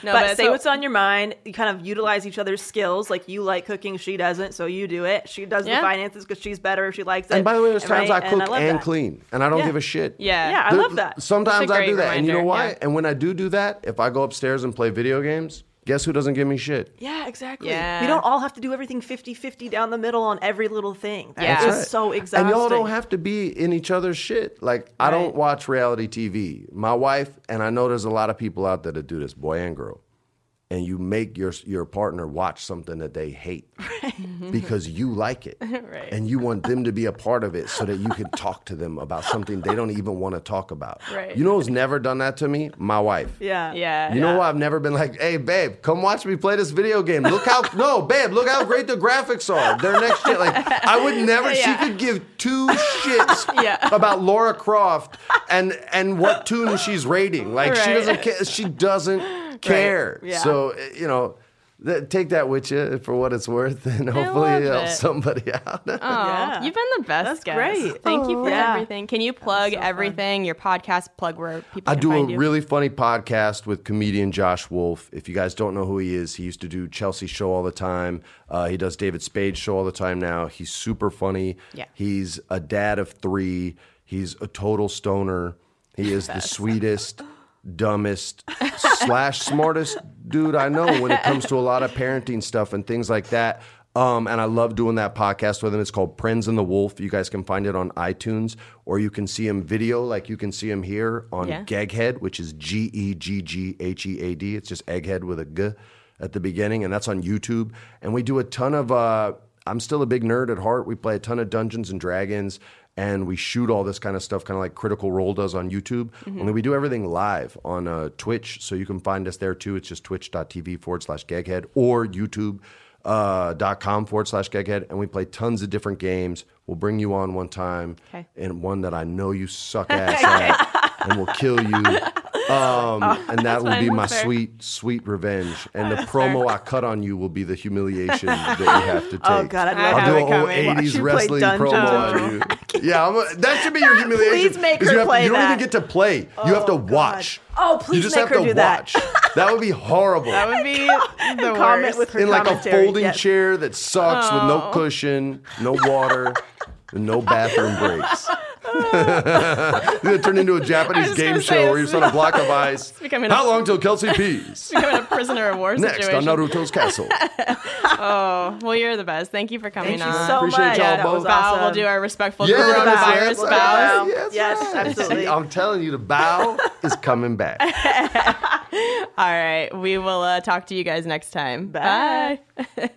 S2: No,
S3: but
S2: it's
S3: say
S2: so-
S3: what's on your mind. You kind of utilize each other's skills. Like you like cooking, she doesn't, so you do it. She does
S2: Yeah.
S3: the finances because she's better if she likes it.
S4: and by the way, there's times
S3: right?
S4: I
S3: And
S4: cook and clean, and I don't
S3: Yeah.
S4: give a shit.
S2: Yeah.
S3: Yeah, I love that.
S4: Sometimes I do
S2: great
S4: that, and you know why? And when I do do that, if I go upstairs and play video games, guess who doesn't give me shit?
S3: Yeah, exactly.
S2: Yeah.
S3: We don't all have to do everything 50-50 down the middle on every little thing. That
S2: Yeah.
S3: is
S2: That's
S3: just so exhausting.
S4: And y'all don't have to be in each other's shit. Like I don't watch reality TV. My wife and I know there's a lot of people out there that do this, boy and girl. And you make your your partner watch something that they hate because you like it,
S2: Right.
S4: and you want them to be a part of it so that you can talk to them about something they don't even want to talk about.
S2: Right.
S4: You know who's never done that to me? My wife.
S3: Yeah.
S2: Yeah.
S4: You know why I've never been like, hey, babe, come watch me play this video game. Look how, no, babe, look how great the graphics are. They're next shit. Like, I would never, she could give two shits
S2: Yeah.
S4: about Lara Croft and and what tune she's rating. Like, she doesn't care. She doesn't care.
S3: Yeah.
S4: So, eh, you know, th- take that with you for what it's worth, and hopefully
S2: love
S4: it helps somebody out.
S2: Oh,
S3: Yeah.
S2: you've been the best
S3: That's
S2: guest.
S3: great.
S2: Thank you for
S3: Yeah.
S2: everything. Can you plug
S3: so fun.
S2: everything? Your podcast, plug where people
S4: I
S2: can
S4: do a
S2: you.
S4: really funny podcast with comedian Josh Wolf. If you guys don't know who he is, he used to do Chelsea show all the time. Uh, he does David Spade show all the time now. He's super funny.
S2: Yeah.
S4: He's a dad of three. He's a total stoner. He is the sweetest, dumbest, slash smartest dude I know when it comes to a lot of parenting stuff and things like that. Um, and I love doing that podcast with him. It's called Prinze and the Wolf. You guys can find it on iTunes, or you can see him video, like you can see him here on
S2: Yeah.
S4: Gegghead, which is G E G G H E A D. It's just Egghead with a G at the beginning, and that's on YouTube. And we do a ton of. Uh, I'm still a big nerd at heart. We play a ton of Dungeons and Dragons, and we shoot all this kind of stuff, kind of like Critical Role does on YouTube. Only we do everything live on uh, Twitch, so you can find us there too. It's just twitch.tv forward slash gegghead or YouTube uh, dot com forward slash gegghead and we play tons of different games. We'll bring you on one time,
S2: Okay.
S4: and one that I know you suck ass at, and we'll kill you. Um, and that will be my
S2: fair.
S4: sweet, sweet revenge. And the promo I cut on you will be the humiliation that you have to take.
S3: Oh, God, I'd love
S4: I'll do
S2: have
S4: a whole '80s wrestling promo on you. Yeah, I'm a, that should be your humiliation.
S3: Please make
S4: 'cause
S3: her
S4: you have
S3: play
S4: You don't
S3: that.
S4: even get to play. you have to watch.
S3: Oh, please
S4: You just
S3: make
S4: have
S3: her
S4: to
S3: do that.
S4: watch. That would be horrible.
S2: That would be the
S3: Comment
S2: worst.
S3: with her
S4: in like a folding
S3: yes.
S4: chair that sucks with
S2: Oh.
S4: no cushion, no water, and no bathroom breaks. it's gonna turn into a Japanese game show where you're
S2: this
S4: on a block of ice.
S2: becoming a-
S4: How long till Kelsey pees?
S2: Becoming a prisoner of war
S4: Next
S2: situation.
S4: on Naruto's castle.
S2: Oh, well, you're the best. Thank you for coming on.
S3: Thank you so
S4: Appreciate
S3: much.
S4: y'all
S3: That
S4: both.
S3: was
S2: bow.
S3: awesome.
S2: We'll do our respectful
S4: Yes,
S2: coronavirus
S4: yes,
S2: bows.
S4: yes,
S3: Yes,
S4: yes.
S3: absolutely.
S4: See, I'm telling you, the bow is coming back.
S2: All right. We will uh, talk to you guys next time.
S3: Bye.
S2: Bye.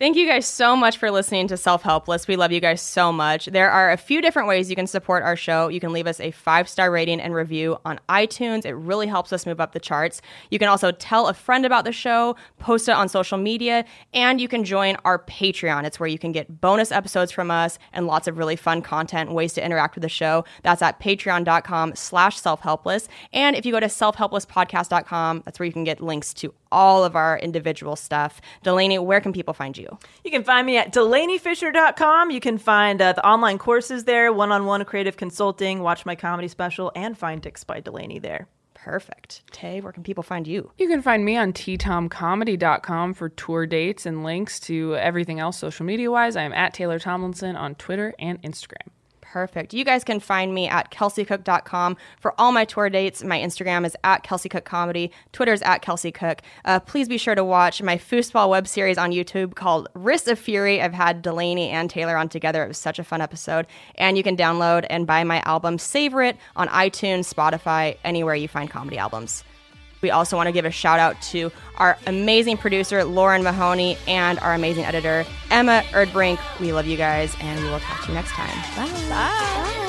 S2: Thank you guys so much for listening to Self Helpless. We love you guys so much. There are a few different ways you can support our show. You can leave us a five star rating and review on iTunes. It really helps us move up the charts. You can also tell a friend about the show, post it on social media, and you can join our Patreon. It's where you can get bonus episodes from us and lots of really fun content ways to interact with the show. That's at patreon.com slash self-helpless. And if you go to selfhelplesspodcast.com, that's where you can get links to all of our individual stuff. Delanie, where can people find you?
S3: You can find me at delaniefischer.com. You can find uh, the online courses there, one on one creative consulting, watch my comedy special, and find Dix by Delanie there.
S2: Perfect. Tay, where can people find you?
S7: You can find me on ttomcomedy.com for tour dates and links to everything else social media wise. I am at Taylor Tomlinson on Twitter and Instagram.
S2: Perfect. You guys can find me at kelseycook.com for all my tour dates. My Instagram is at kelseycookcomedy. Cook Comedy. Twitter is at kelseycook. Uh, please be sure to watch my foosball web series on YouTube called Wrists of Fury. I've had Delanie and Taylor on together. It was such a fun episode. And you can download and buy my album Savor It on iTunes, Spotify, anywhere you find comedy albums. We also want to give a shout out to our amazing producer, Lauren Mahoney, and our amazing editor, Emma Erdbrink. We love you guys, and we will to you next time. Bye. Bye.